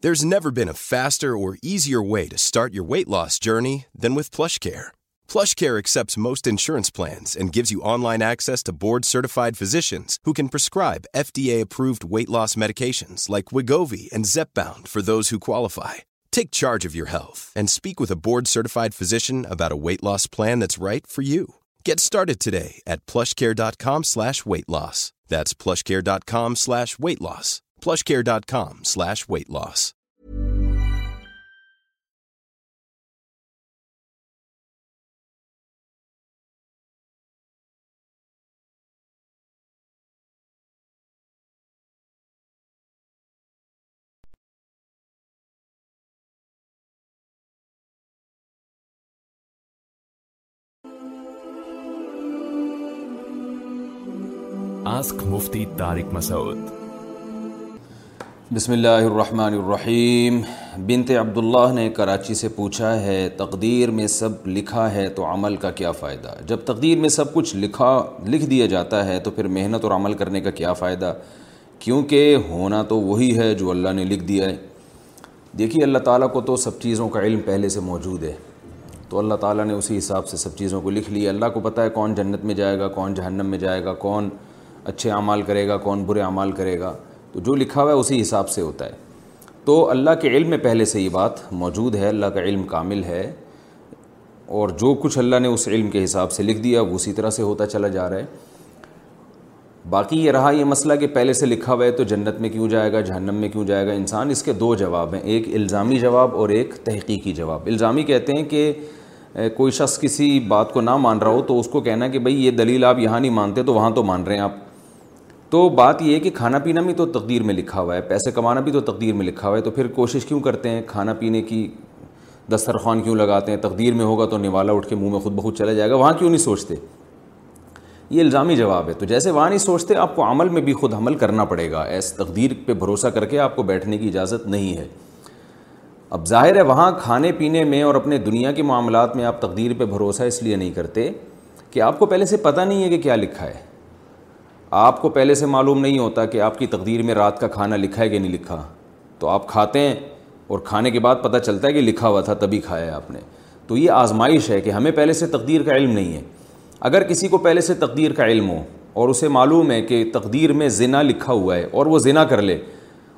There's never been a faster or easier way to start your weight loss journey than with PlushCare. PlushCare accepts most insurance plans and gives you online access to board-certified physicians who can prescribe FDA-approved weight loss medications like Wegovy and Zepbound for those who qualify. Take charge of your health and speak with a board-certified physician about a weight loss plan that's right for you. Get started today at PlushCare.com/weight-loss. That's PlushCare.com/weight-loss. PlushCare dot com slash weight loss ask Mufti Tariq Masood بسم اللہ الرحمن الرحیم بنت عبداللہ نے کراچی سے پوچھا ہے تقدیر میں سب لکھا ہے تو عمل کا کیا فائدہ جب تقدیر میں سب کچھ لکھا لکھ دیا جاتا ہے تو پھر محنت اور عمل کرنے کا کیا فائدہ کیونکہ ہونا تو وہی ہے جو اللہ نے لکھ دیا ہے دیکھیے اللہ تعالیٰ کو تو سب چیزوں کا علم پہلے سے موجود ہے تو اللہ تعالیٰ نے اسی حساب سے سب چیزوں کو لکھ لی اللہ کو پتہ ہے کون جنت میں جائے گا کون جہنم میں جائے گا کون اچھے اعمال کرے گا کون برے اعمال کرے گا تو جو لکھا ہوا ہے اسی حساب سے ہوتا ہے تو اللہ کے علم میں پہلے سے یہ بات موجود ہے اللہ کا علم کامل ہے اور جو کچھ اللہ نے اس علم کے حساب سے لکھ دیا وہ اسی طرح سے ہوتا چلا جا رہا ہے باقی یہ رہا یہ مسئلہ کہ پہلے سے لکھا ہوا ہے تو جنت میں کیوں جائے گا جہنم میں کیوں جائے گا انسان اس کے دو جواب ہیں ایک الزامی جواب اور ایک تحقیقی جواب الزامی کہتے ہیں کہ کوئی شخص کسی بات کو نہ مان رہا ہو تو اس کو کہنا کہ بھئی یہ دلیل آپ یہاں نہیں مانتے تو وہاں تو مان رہے ہیں آپ تو بات یہ ہے کہ کھانا پینا بھی تو تقدیر میں لکھا ہوا ہے پیسے کمانا بھی تو تقدیر میں لکھا ہوا ہے تو پھر کوشش کیوں کرتے ہیں کھانا پینے کی دسترخوان کیوں لگاتے ہیں تقدیر میں ہوگا تو نوالا اٹھ کے منہ میں خود بخود چلا جائے گا وہاں کیوں نہیں سوچتے یہ الزامی جواب ہے تو جیسے وہاں نہیں سوچتے آپ کو عمل میں بھی خود حمل کرنا پڑے گا ایس تقدیر پہ بھروسہ کر کے آپ کو بیٹھنے کی اجازت نہیں ہے اب ظاہر ہے وہاں کھانے پینے میں اور اپنے دنیا کے معاملات میں آپ تقدیر پہ بھروسہ اس لیے نہیں کرتے کہ آپ کو پہلے سے پتہ نہیں ہے کہ کیا لکھا ہے آپ کو پہلے سے معلوم نہیں ہوتا کہ آپ کی تقدیر میں رات کا کھانا لکھا ہے کہ نہیں لکھا تو آپ کھاتے ہیں اور کھانے کے بعد پتہ چلتا ہے کہ لکھا ہوا تھا تبھی کھایا ہے آپ نے تو یہ آزمائش ہے کہ ہمیں پہلے سے تقدیر کا علم نہیں ہے اگر کسی کو پہلے سے تقدیر کا علم ہو اور اسے معلوم ہے کہ تقدیر میں زنا لکھا ہوا ہے اور وہ زنا کر لے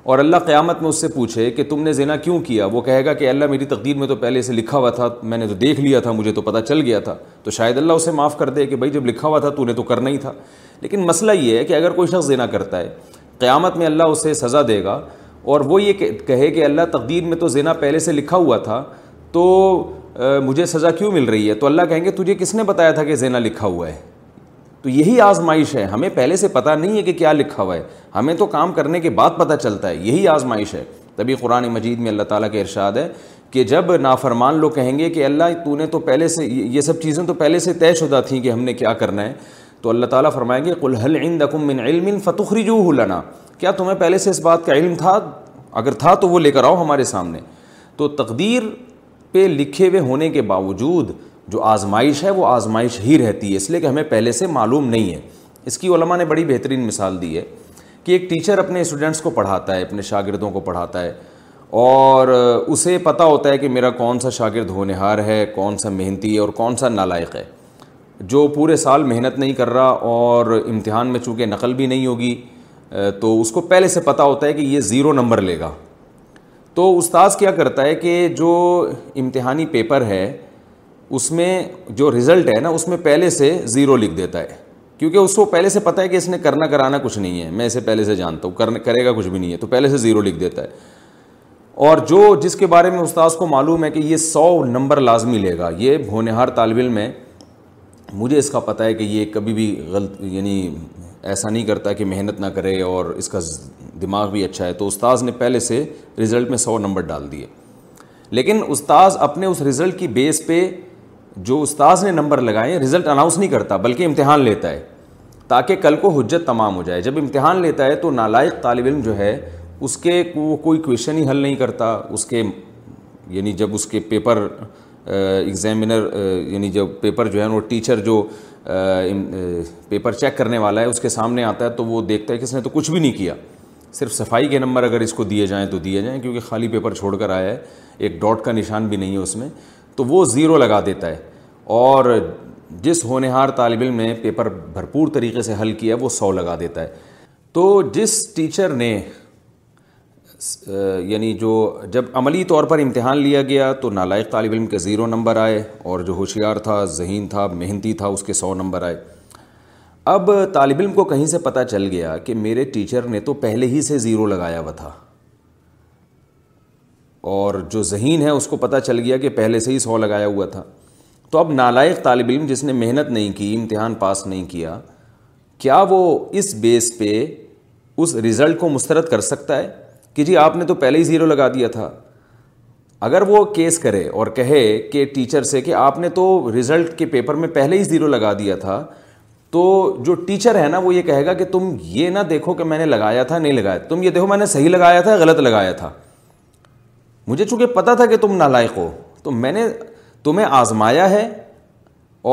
اور اللہ قیامت میں اس سے پوچھے کہ تم نے زنا کیوں کیا وہ کہے گا کہ اللہ میری تقدیر میں تو پہلے سے لکھا ہوا تھا میں نے تو دیکھ لیا تھا مجھے تو پتہ چل گیا تھا تو شاید اللہ اسے معاف کر دے کہ بھائی جب لکھا ہوا تھا تو نے تو کرنا ہی تھا لیکن مسئلہ یہ ہے کہ اگر کوئی شخص زنا کرتا ہے قیامت میں اللہ اسے سزا دے گا اور وہ یہ کہے کہ اللہ تقدیر میں تو زنا پہلے سے لکھا ہوا تھا تو مجھے سزا کیوں مل رہی ہے تو اللہ کہیں گے تجھے کس نے بتایا تھا کہ زینہ لکھا ہوا ہے تو یہی آزمائش ہے ہمیں پہلے سے پتہ نہیں ہے کہ کیا لکھا ہوا ہے ہمیں تو کام کرنے کے بعد پتہ چلتا ہے یہی آزمائش ہے تبھی قرآن مجید میں اللہ تعالیٰ کے ارشاد ہے کہ جب نافرمان لوگ کہیں گے کہ اللہ تو نے تو پہلے سے یہ سب چیزیں تو پہلے سے طے شدہ تھیں کہ ہم نے کیا کرنا ہے تو اللہ تعالیٰ فرمائیں گے حل ان من علم جو لنا کیا تمہیں پہلے سے اس بات کا علم تھا اگر تھا تو وہ لے کر آؤ ہمارے سامنے تو تقدیر پہ لکھے ہوئے ہونے کے باوجود جو آزمائش ہے وہ آزمائش ہی رہتی ہے اس لیے کہ ہمیں پہلے سے معلوم نہیں ہے اس کی علماء نے بڑی بہترین مثال دی ہے کہ ایک ٹیچر اپنے اسٹوڈنٹس کو پڑھاتا ہے اپنے شاگردوں کو پڑھاتا ہے اور اسے پتہ ہوتا ہے کہ میرا کون سا شاگرد ہونہار ہے کون سا محنتی ہے اور کون سا نالائق ہے جو پورے سال محنت نہیں کر رہا اور امتحان میں چونکہ نقل بھی نہیں ہوگی تو اس کو پہلے سے پتہ ہوتا ہے کہ یہ زیرو نمبر لے گا تو استاذ کیا کرتا ہے کہ جو امتحانی پیپر ہے اس میں جو رزلٹ ہے نا اس میں پہلے سے زیرو لکھ دیتا ہے کیونکہ اس کو پہلے سے پتا ہے کہ اس نے کرنا کرانا کچھ نہیں ہے میں اسے پہلے سے جانتا ہوں کرے گا کچھ بھی نہیں ہے تو پہلے سے زیرو لکھ دیتا ہے اور جو جس کے بارے میں استاذ کو معلوم ہے کہ یہ سو نمبر لازمی لے گا یہ بھونہار طالب علم میں مجھے اس کا پتہ ہے کہ یہ کبھی بھی غلط یعنی ایسا نہیں کرتا کہ محنت نہ کرے اور اس کا دماغ بھی اچھا ہے تو استاذ نے پہلے سے رزلٹ میں سو نمبر ڈال دیے لیکن استاذ اپنے اس رزلٹ کی بیس پہ جو استاذ نے نمبر لگائے ریزلٹ اناؤنس نہیں کرتا بلکہ امتحان لیتا ہے تاکہ کل کو حجت تمام ہو جائے جب امتحان لیتا ہے تو نالائق طالب علم جو ہے اس کے وہ کوئی کویشچن ہی حل نہیں کرتا اس کے یعنی جب اس کے پیپر ایگزامنر یعنی جب پیپر جو ہے وہ ٹیچر جو پیپر چیک کرنے والا ہے اس کے سامنے آتا ہے تو وہ دیکھتا ہے کہ اس نے تو کچھ بھی نہیں کیا صرف صفائی کے نمبر اگر اس کو دیے جائیں تو دیے جائیں کیونکہ خالی پیپر چھوڑ کر آیا ہے ایک ڈاٹ کا نشان بھی نہیں ہے اس میں تو وہ زیرو لگا دیتا ہے اور جس ہونہار طالب علم نے پیپر بھرپور طریقے سے حل کیا وہ سو لگا دیتا ہے تو جس ٹیچر نے یعنی جو جب عملی طور پر امتحان لیا گیا تو نالائق طالب علم کے زیرو نمبر آئے اور جو ہوشیار تھا ذہین تھا محنتی تھا اس کے سو نمبر آئے اب طالب علم کو کہیں سے پتہ چل گیا کہ میرے ٹیچر نے تو پہلے ہی سے زیرو لگایا ہوا تھا اور جو ذہین ہے اس کو پتہ چل گیا کہ پہلے سے ہی سو لگایا ہوا تھا تو اب نالائق طالب علم جس نے محنت نہیں کی امتحان پاس نہیں کیا کیا وہ اس بیس پہ اس رزلٹ کو مسترد کر سکتا ہے کہ جی آپ نے تو پہلے ہی زیرو لگا دیا تھا اگر وہ کیس کرے اور کہے کہ ٹیچر سے کہ آپ نے تو ریزلٹ کے پیپر میں پہلے ہی زیرو لگا دیا تھا تو جو ٹیچر ہے نا وہ یہ کہے گا کہ تم یہ نہ دیکھو کہ میں نے لگایا تھا نہیں لگایا تم یہ دیکھو میں نے صحیح لگایا تھا غلط لگایا تھا مجھے چونکہ پتا تھا کہ تم نالائق ہو تو میں نے تمہیں آزمایا ہے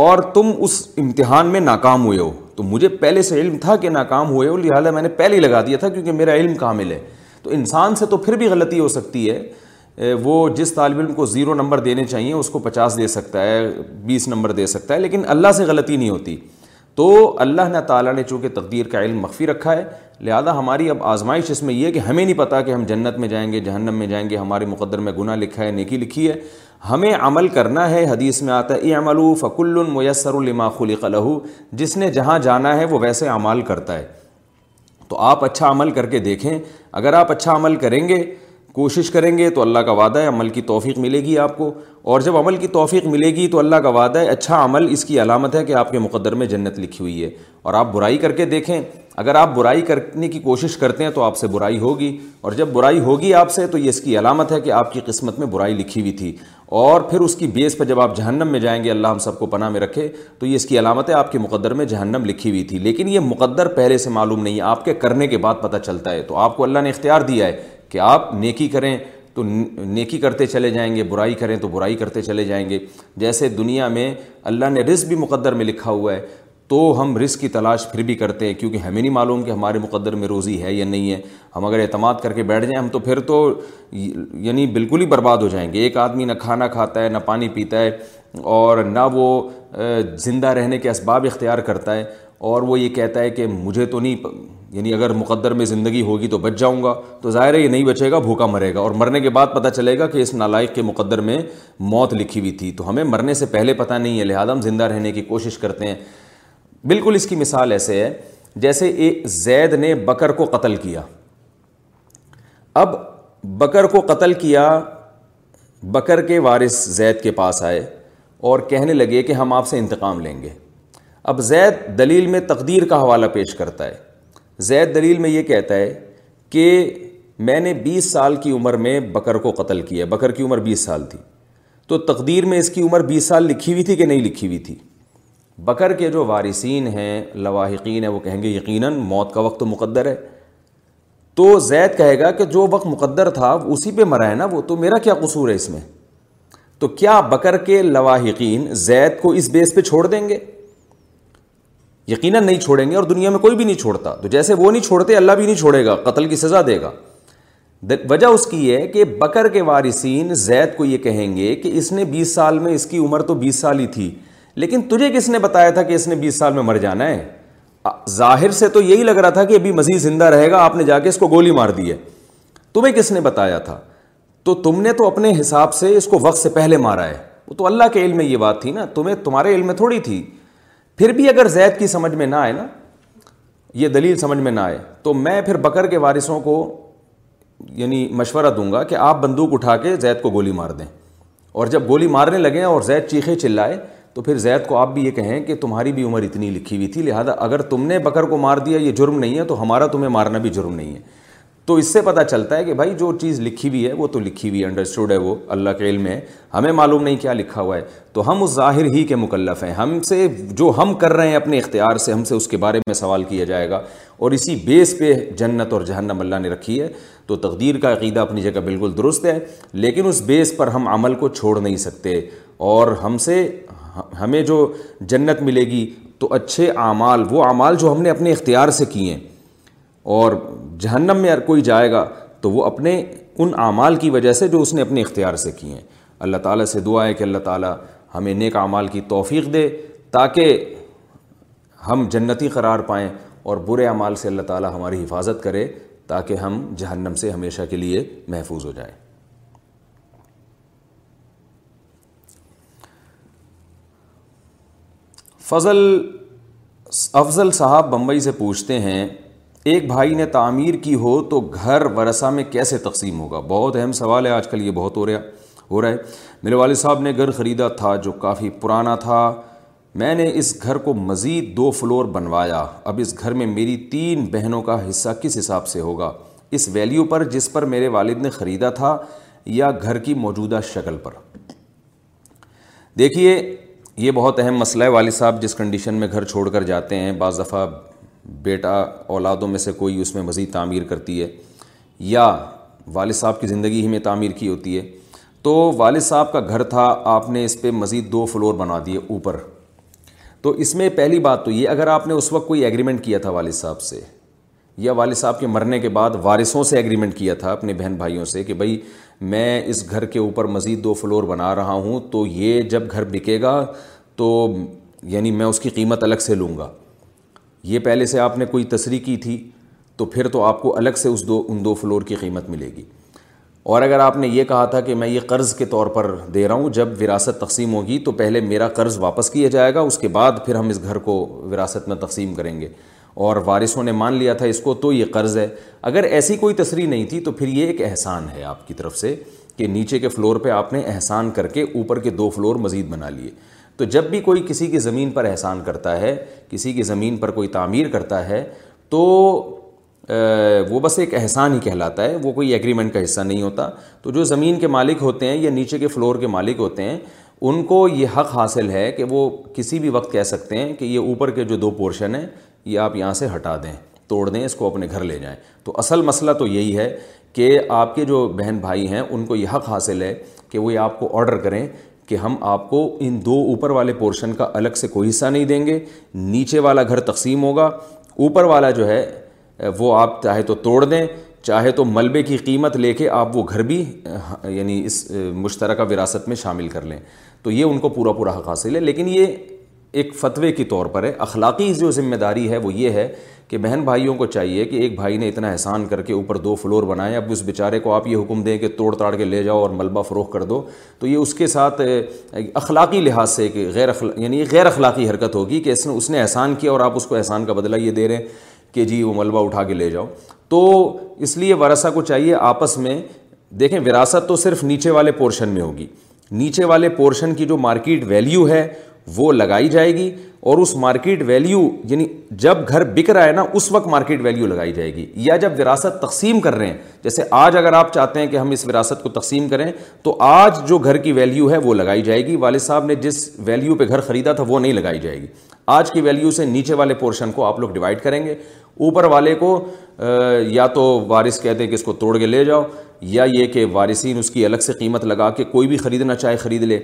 اور تم اس امتحان میں ناکام ہوئے ہو تو مجھے پہلے سے علم تھا کہ ناکام ہوئے ہو لہٰذا میں نے پہلے ہی لگا دیا تھا کیونکہ میرا علم کامل ہے تو انسان سے تو پھر بھی غلطی ہو سکتی ہے وہ جس طالب علم کو زیرو نمبر دینے چاہیے اس کو پچاس دے سکتا ہے بیس نمبر دے سکتا ہے لیکن اللہ سے غلطی نہیں ہوتی تو اللہ نے تعالیٰ نے چونکہ تقدیر کا علم مخفی رکھا ہے لہذا ہماری اب آزمائش اس میں یہ ہے کہ ہمیں نہیں پتہ کہ ہم جنت میں جائیں گے جہنم میں جائیں گے ہمارے مقدر میں گناہ لکھا ہے نیکی لکھی ہے ہمیں عمل کرنا ہے حدیث میں آتا ہے اے فکل میسر الما خلی الماخ جس نے جہاں جانا ہے وہ ویسے عمل کرتا ہے تو آپ اچھا عمل کر کے دیکھیں اگر آپ اچھا عمل کریں گے کوشش کریں گے تو اللہ کا وعدہ ہے عمل کی توفیق ملے گی آپ کو اور جب عمل کی توفیق ملے گی تو اللہ کا وعدہ ہے اچھا عمل اس کی علامت ہے کہ آپ کے مقدر میں جنت لکھی ہوئی ہے اور آپ برائی کر کے دیکھیں اگر آپ برائی کرنے کی کوشش کرتے ہیں تو آپ سے برائی ہوگی اور جب برائی ہوگی آپ سے تو یہ اس کی علامت ہے کہ آپ کی قسمت میں برائی لکھی ہوئی تھی اور پھر اس کی بیس پہ جب آپ جہنم میں جائیں گے اللہ ہم سب کو پناہ میں رکھے تو یہ اس کی علامت ہے آپ کے مقدر میں جہنم لکھی ہوئی تھی لیکن یہ مقدر پہلے سے معلوم نہیں ہے آپ کے کرنے کے بعد پتہ چلتا ہے تو آپ کو اللہ نے اختیار دیا ہے کہ آپ نیکی کریں تو نیکی کرتے چلے جائیں گے برائی کریں تو برائی کرتے چلے جائیں گے جیسے دنیا میں اللہ نے رزق بھی مقدر میں لکھا ہوا ہے تو ہم رزق کی تلاش پھر بھی کرتے ہیں کیونکہ ہمیں نہیں معلوم کہ ہمارے مقدر میں روزی ہے یا نہیں ہے ہم اگر اعتماد کر کے بیٹھ جائیں ہم تو پھر تو یعنی بالکل ہی برباد ہو جائیں گے ایک آدمی نہ کھانا کھاتا ہے نہ پانی پیتا ہے اور نہ وہ زندہ رہنے کے اسباب اختیار کرتا ہے اور وہ یہ کہتا ہے کہ مجھے تو نہیں یعنی اگر مقدر میں زندگی ہوگی تو بچ جاؤں گا تو ظاہر ہے یہ نہیں بچے گا بھوکا مرے گا اور مرنے کے بعد پتہ چلے گا کہ اس نالائق کے مقدر میں موت لکھی ہوئی تھی تو ہمیں مرنے سے پہلے پتہ نہیں ہے لہٰذا ہم زندہ رہنے کی کوشش کرتے ہیں بالکل اس کی مثال ایسے ہے جیسے ایک زید نے بکر کو قتل کیا اب بکر کو قتل کیا بکر کے وارث زید کے پاس آئے اور کہنے لگے کہ ہم آپ سے انتقام لیں گے اب زید دلیل میں تقدیر کا حوالہ پیش کرتا ہے زید دلیل میں یہ کہتا ہے کہ میں نے بیس سال کی عمر میں بکر کو قتل کیا بکر کی عمر بیس سال تھی تو تقدیر میں اس کی عمر بیس سال لکھی ہوئی تھی کہ نہیں لکھی ہوئی تھی بکر کے جو وارثین ہیں لواحقین ہیں وہ کہیں گے یقیناً موت کا وقت تو مقدر ہے تو زید کہے گا کہ جو وقت مقدر تھا اسی پہ مرا ہے نا وہ تو میرا کیا قصور ہے اس میں تو کیا بکر کے لواحقین زید کو اس بیس پہ چھوڑ دیں گے یقیناً نہیں چھوڑیں گے اور دنیا میں کوئی بھی نہیں چھوڑتا تو جیسے وہ نہیں چھوڑتے اللہ بھی نہیں چھوڑے گا قتل کی سزا دے گا وجہ اس کی ہے کہ بکر کے وارثین زید کو یہ کہیں گے کہ اس نے بیس سال میں اس کی عمر تو بیس سال ہی تھی لیکن تجھے کس نے بتایا تھا کہ اس نے بیس سال میں مر جانا ہے ظاہر سے تو یہی لگ رہا تھا کہ ابھی مزید زندہ رہے گا آپ نے جا کے اس کو گولی مار دی ہے تمہیں کس نے بتایا تھا تو تم نے تو اپنے حساب سے اس کو وقت سے پہلے مارا ہے وہ تو اللہ کے علم میں یہ بات تھی نا تمہیں تمہارے علم میں تھوڑی تھی پھر بھی اگر زید کی سمجھ میں نہ آئے نا یہ دلیل سمجھ میں نہ آئے تو میں پھر بکر کے وارثوں کو یعنی مشورہ دوں گا کہ آپ بندوق اٹھا کے زید کو گولی مار دیں اور جب گولی مارنے لگیں اور زید چیخے چلائے تو پھر زید کو آپ بھی یہ کہیں کہ تمہاری بھی عمر اتنی لکھی ہوئی تھی لہٰذا اگر تم نے بکر کو مار دیا یہ جرم نہیں ہے تو ہمارا تمہیں مارنا بھی جرم نہیں ہے تو اس سے پتہ چلتا ہے کہ بھائی جو چیز لکھی ہوئی ہے وہ تو لکھی ہوئی ہے انڈرسٹوڈ ہے وہ اللہ کے علم ہے ہمیں معلوم نہیں کیا لکھا ہوا ہے تو ہم اس ظاہر ہی کے مکلف ہیں ہم سے جو ہم کر رہے ہیں اپنے اختیار سے ہم سے اس کے بارے میں سوال کیا جائے گا اور اسی بیس پہ جنت اور جہنم اللہ نے رکھی ہے تو تقدیر کا عقیدہ اپنی جگہ بالکل درست ہے لیکن اس بیس پر ہم عمل کو چھوڑ نہیں سکتے اور ہم سے ہمیں جو جنت ملے گی تو اچھے اعمال وہ اعمال جو ہم نے اپنے اختیار سے کیے ہیں اور جہنم میں اگر کوئی جائے گا تو وہ اپنے ان اعمال کی وجہ سے جو اس نے اپنے اختیار سے کیے ہیں اللہ تعالیٰ سے دعا ہے کہ اللہ تعالیٰ ہمیں نیک اعمال کی توفیق دے تاکہ ہم جنتی قرار پائیں اور برے اعمال سے اللہ تعالیٰ ہماری حفاظت کرے تاکہ ہم جہنم سے ہمیشہ کے لیے محفوظ ہو جائیں فضل افضل صاحب بمبئی سے پوچھتے ہیں ایک بھائی نے تعمیر کی ہو تو گھر ورثہ میں کیسے تقسیم ہوگا بہت اہم سوال ہے آج کل یہ بہت ہو رہا ہو رہا ہے میرے والد صاحب نے گھر خریدا تھا جو کافی پرانا تھا میں نے اس گھر کو مزید دو فلور بنوایا اب اس گھر میں میری تین بہنوں کا حصہ کس حساب سے ہوگا اس ویلیو پر جس پر میرے والد نے خریدا تھا یا گھر کی موجودہ شکل پر دیکھیے یہ بہت اہم مسئلہ ہے والد صاحب جس کنڈیشن میں گھر چھوڑ کر جاتے ہیں بعض دفعہ بیٹا اولادوں میں سے کوئی اس میں مزید تعمیر کرتی ہے یا والد صاحب کی زندگی ہی میں تعمیر کی ہوتی ہے تو والد صاحب کا گھر تھا آپ نے اس پہ مزید دو فلور بنا دیے اوپر تو اس میں پہلی بات تو یہ اگر آپ نے اس وقت کوئی ایگریمنٹ کیا تھا والد صاحب سے یا والد صاحب کے مرنے کے بعد وارثوں سے ایگریمنٹ کیا تھا اپنے بہن بھائیوں سے کہ بھائی میں اس گھر کے اوپر مزید دو فلور بنا رہا ہوں تو یہ جب گھر بکے گا تو یعنی میں اس کی قیمت الگ سے لوں گا یہ پہلے سے آپ نے کوئی تصریح کی تھی تو پھر تو آپ کو الگ سے اس دو ان دو فلور کی قیمت ملے گی اور اگر آپ نے یہ کہا تھا کہ میں یہ قرض کے طور پر دے رہا ہوں جب وراثت تقسیم ہوگی تو پہلے میرا قرض واپس کیا جائے گا اس کے بعد پھر ہم اس گھر کو وراثت میں تقسیم کریں گے اور وارثوں نے مان لیا تھا اس کو تو یہ قرض ہے اگر ایسی کوئی تصریح نہیں تھی تو پھر یہ ایک احسان ہے آپ کی طرف سے کہ نیچے کے فلور پہ آپ نے احسان کر کے اوپر کے دو فلور مزید بنا لیے تو جب بھی کوئی کسی کی زمین پر احسان کرتا ہے کسی کی زمین پر کوئی تعمیر کرتا ہے تو وہ بس ایک احسان ہی کہلاتا ہے وہ کوئی ایگریمنٹ کا حصہ نہیں ہوتا تو جو زمین کے مالک ہوتے ہیں یا نیچے کے فلور کے مالک ہوتے ہیں ان کو یہ حق حاصل ہے کہ وہ کسی بھی وقت کہہ سکتے ہیں کہ یہ اوپر کے جو دو پورشن ہیں یہ آپ یہاں سے ہٹا دیں توڑ دیں اس کو اپنے گھر لے جائیں تو اصل مسئلہ تو یہی ہے کہ آپ کے جو بہن بھائی ہیں ان کو یہ حق حاصل ہے کہ وہ یہ آپ کو آرڈر کریں کہ ہم آپ کو ان دو اوپر والے پورشن کا الگ سے کوئی حصہ نہیں دیں گے نیچے والا گھر تقسیم ہوگا اوپر والا جو ہے وہ آپ چاہے تو توڑ دیں چاہے تو ملبے کی قیمت لے کے آپ وہ گھر بھی یعنی اس مشترکہ وراثت میں شامل کر لیں تو یہ ان کو پورا پورا حق حاصل ہے لیکن یہ ایک فتوے کے طور پر ہے اخلاقی جو ذمہ داری ہے وہ یہ ہے کہ بہن بھائیوں کو چاہیے کہ ایک بھائی نے اتنا احسان کر کے اوپر دو فلور بنائے اب اس بیچارے کو آپ یہ حکم دیں کہ توڑ تاڑ کے لے جاؤ اور ملبہ فروخت کر دو تو یہ اس کے ساتھ اخلاقی لحاظ سے ایک غیر یعنی غیر اخلاقی حرکت ہوگی کہ اس نے اس نے احسان کیا اور آپ اس کو احسان کا بدلہ یہ دے رہے ہیں کہ جی وہ ملبہ اٹھا کے لے جاؤ تو اس لیے ورثہ کو چاہیے آپس میں دیکھیں وراثت تو صرف نیچے والے پورشن میں ہوگی نیچے والے پورشن کی جو مارکیٹ ویلیو ہے وہ لگائی جائے گی اور اس مارکیٹ ویلیو یعنی جب گھر بک رہا ہے نا اس وقت مارکیٹ ویلیو لگائی جائے گی یا جب وراثت تقسیم کر رہے ہیں جیسے آج اگر آپ چاہتے ہیں کہ ہم اس وراثت کو تقسیم کریں تو آج جو گھر کی ویلیو ہے وہ لگائی جائے گی والد صاحب نے جس ویلیو پہ گھر خریدا تھا وہ نہیں لگائی جائے گی آج کی ویلیو سے نیچے والے پورشن کو آپ لوگ ڈیوائڈ کریں گے اوپر والے کو یا تو وارث کہتے ہیں کہ اس کو توڑ کے لے جاؤ یا یہ کہ وارثین اس کی الگ سے قیمت لگا کے کوئی بھی خریدنا چاہے خرید لے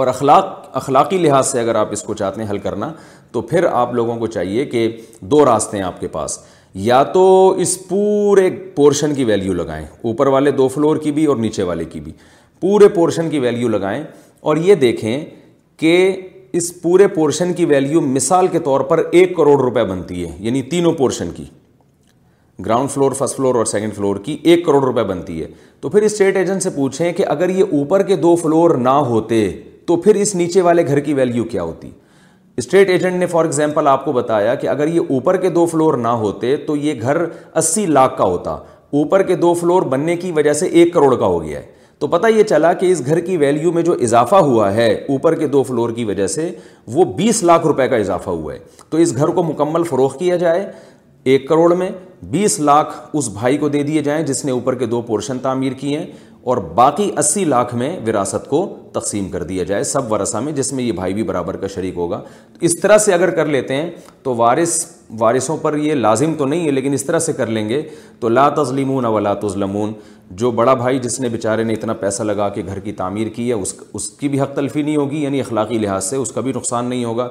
اور اخلاق اخلاقی لحاظ سے اگر آپ اس کو چاہتے ہیں حل کرنا تو پھر آپ لوگوں کو چاہیے کہ دو راستے ہیں آپ کے پاس یا تو اس پورے پورشن کی ویلیو لگائیں اوپر والے دو فلور کی بھی اور نیچے والے کی بھی پورے پورشن کی ویلیو لگائیں اور یہ دیکھیں کہ اس پورے پورشن کی ویلیو مثال کے طور پر ایک کروڑ روپے بنتی ہے یعنی تینوں پورشن کی گراؤنڈ فلور فرسٹ فلور اور سیکنڈ فلور کی ایک کروڑ روپے بنتی ہے تو پھر اسٹیٹ ایجنٹ سے پوچھیں کہ اگر یہ اوپر کے دو فلور نہ ہوتے تو پھر اس نیچے والے گھر کی ویلیو کیا ہوتی اسٹیٹ ایجنٹ نے فار ایگزامپل آپ کو بتایا کہ اگر یہ اوپر کے دو فلور نہ ہوتے تو یہ گھر اسی لاکھ کا ہوتا اوپر کے دو فلور بننے کی وجہ سے ایک کروڑ کا ہو گیا ہے تو پتہ یہ چلا کہ اس گھر کی ویلیو میں جو اضافہ ہوا ہے اوپر کے دو فلور کی وجہ سے وہ بیس لاکھ روپے کا اضافہ ہوا ہے تو اس گھر کو مکمل فروخت کیا جائے ایک کروڑ میں بیس لاکھ اس بھائی کو دے دیے جائیں جس نے اوپر کے دو پورشن تعمیر کیے اور باقی اسی لاکھ میں وراثت کو تقسیم کر دیا جائے سب ورثہ میں جس میں یہ بھائی بھی برابر کا شریک ہوگا اس طرح سے اگر کر لیتے ہیں تو وارث وارثوں پر یہ لازم تو نہیں ہے لیکن اس طرح سے کر لیں گے تو لا تظلمون ولا تظلمون جو بڑا بھائی جس نے بیچارے نے اتنا پیسہ لگا کے گھر کی تعمیر کی ہے اس اس کی بھی حق تلفی نہیں ہوگی یعنی اخلاقی لحاظ سے اس کا بھی نقصان نہیں ہوگا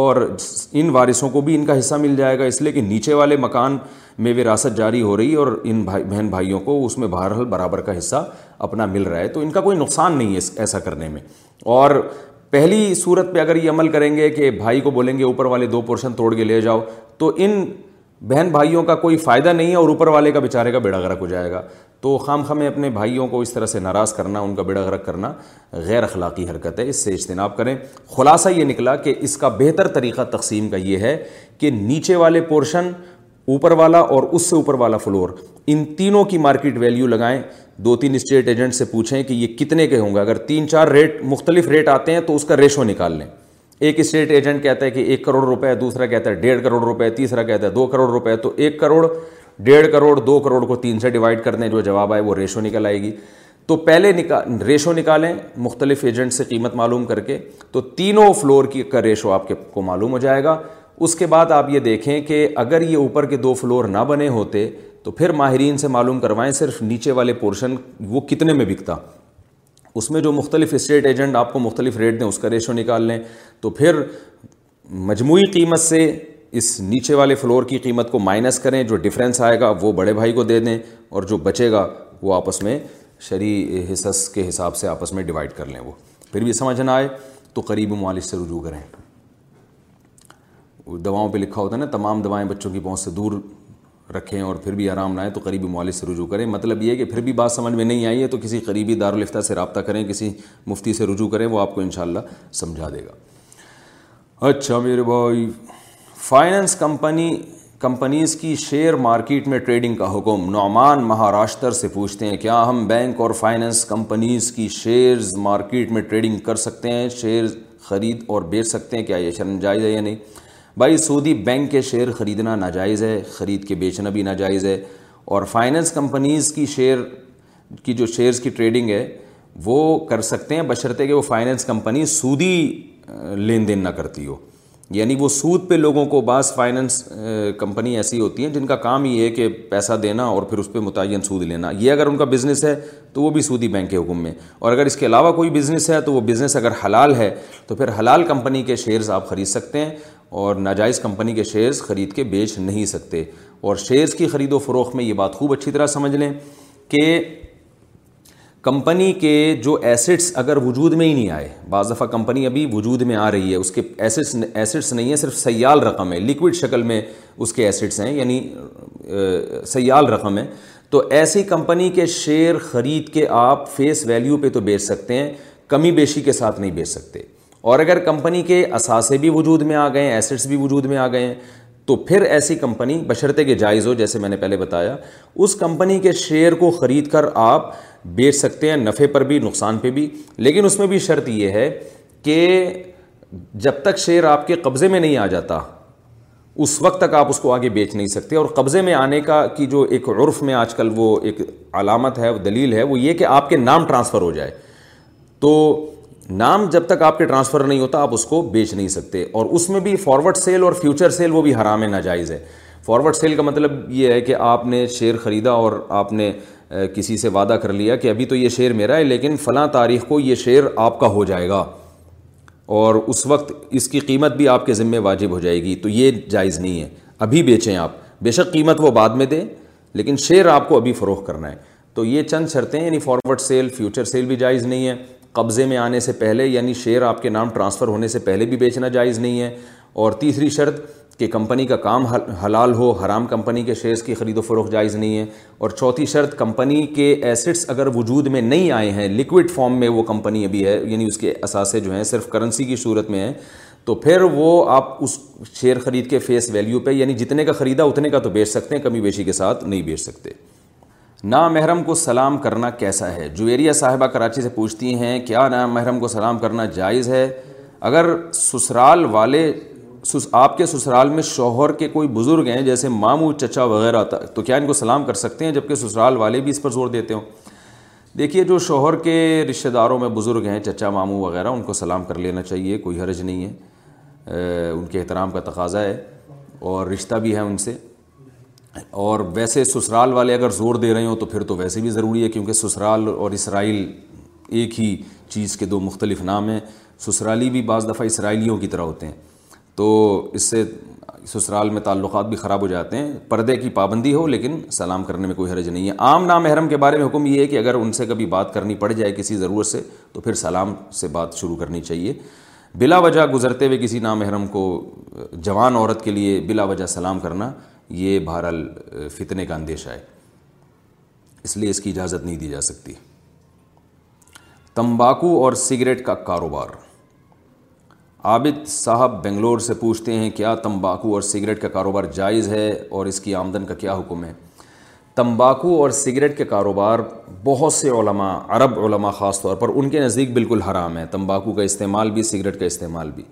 اور ان وارثوں کو بھی ان کا حصہ مل جائے گا اس لیے کہ نیچے والے مکان میں وراثت جاری ہو رہی اور ان بھائی بہن بھائیوں کو اس میں بہرحال برابر کا حصہ اپنا مل رہا ہے تو ان کا کوئی نقصان نہیں ہے ایسا کرنے میں اور پہلی صورت پہ اگر یہ عمل کریں گے کہ بھائی کو بولیں گے اوپر والے دو پورشن توڑ کے لے جاؤ تو ان بہن بھائیوں کا کوئی فائدہ نہیں ہے اور اوپر والے کا بیچارے کا بیڑا گرک ہو جائے گا تو خام خمیں اپنے بھائیوں کو اس طرح سے ناراض کرنا ان کا بیڑا غرق کرنا غیر اخلاقی حرکت ہے اس سے اجتناب کریں خلاصہ یہ نکلا کہ اس کا بہتر طریقہ تقسیم کا یہ ہے کہ نیچے والے پورشن اوپر والا اور اس سے اوپر والا فلور ان تینوں کی مارکیٹ ویلیو لگائیں دو تین اسٹیٹ ایجنٹ سے پوچھیں کہ یہ کتنے کے ہوں گے اگر تین چار ریٹ مختلف ریٹ آتے ہیں تو اس کا ریشو نکال لیں ایک اسٹیٹ ایجنٹ کہتا ہے کہ ایک کروڑ روپے دوسرا کہتا ہے ڈیڑھ کروڑ روپے تیسرا کہتا ہے دو کروڑ روپے تو ایک کروڑ ڈیڑھ کروڑ دو کروڑ کو تین سے ڈیوائڈ کر دیں جو جواب آئے وہ ریشو نکل آئے گی تو پہلے نکال ریشو نکالیں مختلف ایجنٹ سے قیمت معلوم کر کے تو تینوں فلور کی کا ریشو آپ کے کو معلوم ہو جائے گا اس کے بعد آپ یہ دیکھیں کہ اگر یہ اوپر کے دو فلور نہ بنے ہوتے تو پھر ماہرین سے معلوم کروائیں صرف نیچے والے پورشن وہ کتنے میں بکتا اس میں جو مختلف اسٹیٹ ایجنٹ آپ کو مختلف ریٹ دیں اس کا ریشو نکال لیں تو پھر مجموعی قیمت سے اس نیچے والے فلور کی قیمت کو مائنس کریں جو ڈفرینس آئے گا وہ بڑے بھائی کو دے دیں اور جو بچے گا وہ آپس میں شرح حصص کے حساب سے آپس میں ڈیوائڈ کر لیں وہ پھر بھی سمجھ نہ آئے تو قریب مالش سے رجوع کریں دواؤں پہ لکھا ہوتا ہے نا تمام دوائیں بچوں کی بہت سے دور رکھیں اور پھر بھی آرام نہ آئے تو قریبی مالش سے رجوع کریں مطلب یہ کہ پھر بھی بات سمجھ میں نہیں آئی ہے تو کسی قریبی دارالفتہ سے رابطہ کریں کسی مفتی سے رجوع کریں وہ آپ کو انشاءاللہ سمجھا دے گا اچھا میرے بھائی فائننس کمپنی کمپنیز کی شیئر مارکیٹ میں ٹریڈنگ کا حکم نعمان مہاراشٹر سے پوچھتے ہیں کیا ہم بینک اور فائننس کمپنیز کی شیئرز مارکیٹ میں ٹریڈنگ کر سکتے ہیں شیئرز خرید اور بیچ سکتے ہیں کیا یہ شرم جائز ہے یا نہیں بھائی سودی بینک کے شیئر خریدنا ناجائز ہے خرید کے بیچنا بھی ناجائز ہے اور فائنینس کمپنیز کی شیئر کی جو شیئرز کی ٹریڈنگ ہے وہ کر سکتے ہیں کہ وہ فائننس کمپنی سودی لین دین نہ کرتی ہو یعنی وہ سود پہ لوگوں کو بعض فائننس کمپنی ایسی ہوتی ہیں جن کا کام یہ ہے کہ پیسہ دینا اور پھر اس پہ متعین سود لینا یہ اگر ان کا بزنس ہے تو وہ بھی سودی بینک کے حکم میں اور اگر اس کے علاوہ کوئی بزنس ہے تو وہ بزنس اگر حلال ہے تو پھر حلال کمپنی کے شیئرز آپ خرید سکتے ہیں اور ناجائز کمپنی کے شیئرز خرید کے بیچ نہیں سکتے اور شیئرز کی خرید و فروخت میں یہ بات خوب اچھی طرح سمجھ لیں کہ کمپنی کے جو ایسٹس اگر وجود میں ہی نہیں آئے بعض دفعہ کمپنی ابھی وجود میں آ رہی ہے اس کے ایسٹس ایسٹس نہیں ہیں صرف سیال رقم ہے لیکوڈ شکل میں اس کے ایسٹس ہیں یعنی سیال رقم ہے تو ایسی کمپنی کے شیئر خرید کے آپ فیس ویلیو پہ تو بیچ سکتے ہیں کمی بیشی کے ساتھ نہیں بیچ سکتے اور اگر کمپنی کے اثاثے بھی وجود میں آ گئے ہیں ایسٹس بھی وجود میں آ گئے ہیں تو پھر ایسی کمپنی کے جائز ہو جیسے میں نے پہلے بتایا اس کمپنی کے شیئر کو خرید کر آپ بیچ سکتے ہیں نفع پر بھی نقصان پہ بھی لیکن اس میں بھی شرط یہ ہے کہ جب تک شیئر آپ کے قبضے میں نہیں آ جاتا اس وقت تک آپ اس کو آگے بیچ نہیں سکتے اور قبضے میں آنے کا کی جو ایک عرف میں آج کل وہ ایک علامت ہے وہ دلیل ہے وہ یہ کہ آپ کے نام ٹرانسفر ہو جائے تو نام جب تک آپ کے ٹرانسفر نہیں ہوتا آپ اس کو بیچ نہیں سکتے اور اس میں بھی فارورڈ سیل اور فیوچر سیل وہ بھی حرام ناجائز ہے فارورڈ سیل کا مطلب یہ ہے کہ آپ نے شیئر خریدا اور آپ نے کسی سے وعدہ کر لیا کہ ابھی تو یہ شیئر میرا ہے لیکن فلاں تاریخ کو یہ شیئر آپ کا ہو جائے گا اور اس وقت اس کی قیمت بھی آپ کے ذمے واجب ہو جائے گی تو یہ جائز نہیں ہے ابھی بیچیں آپ بے شک قیمت وہ بعد میں دیں لیکن شیئر آپ کو ابھی فروخت کرنا ہے تو یہ چند شرطیں یعنی فارورڈ سیل فیوچر سیل بھی جائز نہیں ہے قبضے میں آنے سے پہلے یعنی شیئر آپ کے نام ٹرانسفر ہونے سے پہلے بھی بیچنا جائز نہیں ہے اور تیسری شرط کہ کمپنی کا کام حلال ہو حرام کمپنی کے شیئرز کی خرید و فروخت جائز نہیں ہے اور چوتھی شرط کمپنی کے ایسٹس اگر وجود میں نہیں آئے ہیں لیکوڈ فارم میں وہ کمپنی ابھی ہے یعنی اس کے اثاثے جو ہیں صرف کرنسی کی صورت میں ہیں تو پھر وہ آپ اس شیئر خرید کے فیس ویلیو پہ یعنی جتنے کا خریدا اتنے کا تو بیچ سکتے ہیں کمی بیشی کے ساتھ نہیں بیچ سکتے نامحرم محرم کو سلام کرنا کیسا ہے جویریہ صاحبہ کراچی سے پوچھتی ہیں کیا نا محرم کو سلام کرنا جائز ہے اگر سسرال والے آپ کے سسرال میں شوہر کے کوئی بزرگ ہیں جیسے ماموں چچا وغیرہ تو کیا ان کو سلام کر سکتے ہیں جبکہ سسرال والے بھی اس پر زور دیتے ہوں دیکھیے جو شوہر کے رشتہ داروں میں بزرگ ہیں چچا ماموں وغیرہ ان کو سلام کر لینا چاہیے کوئی حرج نہیں ہے ان کے احترام کا تقاضا ہے اور رشتہ بھی ہے ان سے اور ویسے سسرال والے اگر زور دے رہے ہوں تو پھر تو ویسے بھی ضروری ہے کیونکہ سسرال اور اسرائیل ایک ہی چیز کے دو مختلف نام ہیں سسرالی بھی بعض دفعہ اسرائیلیوں کی طرح ہوتے ہیں تو اس سے سسرال میں تعلقات بھی خراب ہو جاتے ہیں پردے کی پابندی ہو لیکن سلام کرنے میں کوئی حرج نہیں ہے عام نام محرم کے بارے میں حکم یہ ہے کہ اگر ان سے کبھی بات کرنی پڑ جائے کسی ضرورت سے تو پھر سلام سے بات شروع کرنی چاہیے بلا وجہ گزرتے ہوئے کسی نام محرم کو جوان عورت کے لیے بلا وجہ سلام کرنا یہ بہرحال فتنے کا اندیشہ ہے اس لیے اس کی اجازت نہیں دی جا سکتی تمباکو اور سگریٹ کا کاروبار عابد صاحب بنگلور سے پوچھتے ہیں کیا تمباکو اور سگریٹ کا کاروبار جائز ہے اور اس کی آمدن کا کیا حکم ہے تمباکو اور سگریٹ کے کاروبار بہت سے علماء عرب علماء خاص طور پر ان کے نزدیک بالکل حرام ہے تمباکو کا استعمال بھی سگریٹ کا استعمال بھی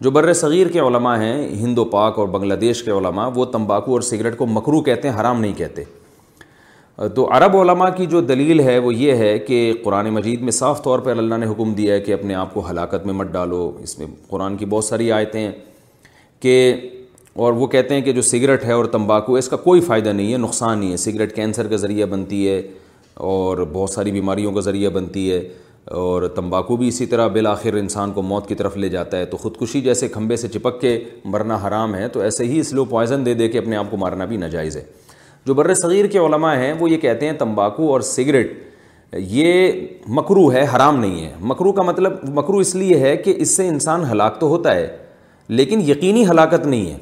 جو بر صغیر کے علماء ہیں ہند و پاک اور بنگلہ دیش کے علماء وہ تمباکو اور سگریٹ کو مکرو کہتے ہیں حرام نہیں کہتے تو عرب علماء کی جو دلیل ہے وہ یہ ہے کہ قرآن مجید میں صاف طور پر اللہ نے حکم دیا ہے کہ اپنے آپ کو ہلاکت میں مت ڈالو اس میں قرآن کی بہت ساری آیتیں کہ اور وہ کہتے ہیں کہ جو سگریٹ ہے اور تمباکو اس کا کوئی فائدہ نہیں ہے نقصان نہیں ہے سگریٹ کینسر کا ذریعہ بنتی ہے اور بہت ساری بیماریوں کا ذریعہ بنتی ہے اور تمباکو بھی اسی طرح بالآخر انسان کو موت کی طرف لے جاتا ہے تو خودکشی جیسے کھمبے سے چپک کے مرنا حرام ہے تو ایسے ہی سلو پوائزن دے دے کے اپنے آپ کو مارنا بھی ناجائز ہے جو بر صغیر کے علماء ہیں وہ یہ کہتے ہیں تمباکو اور سگریٹ یہ مکرو ہے حرام نہیں ہے مکرو کا مطلب مکرو اس لیے ہے کہ اس سے انسان ہلاک تو ہوتا ہے لیکن یقینی ہلاکت نہیں ہے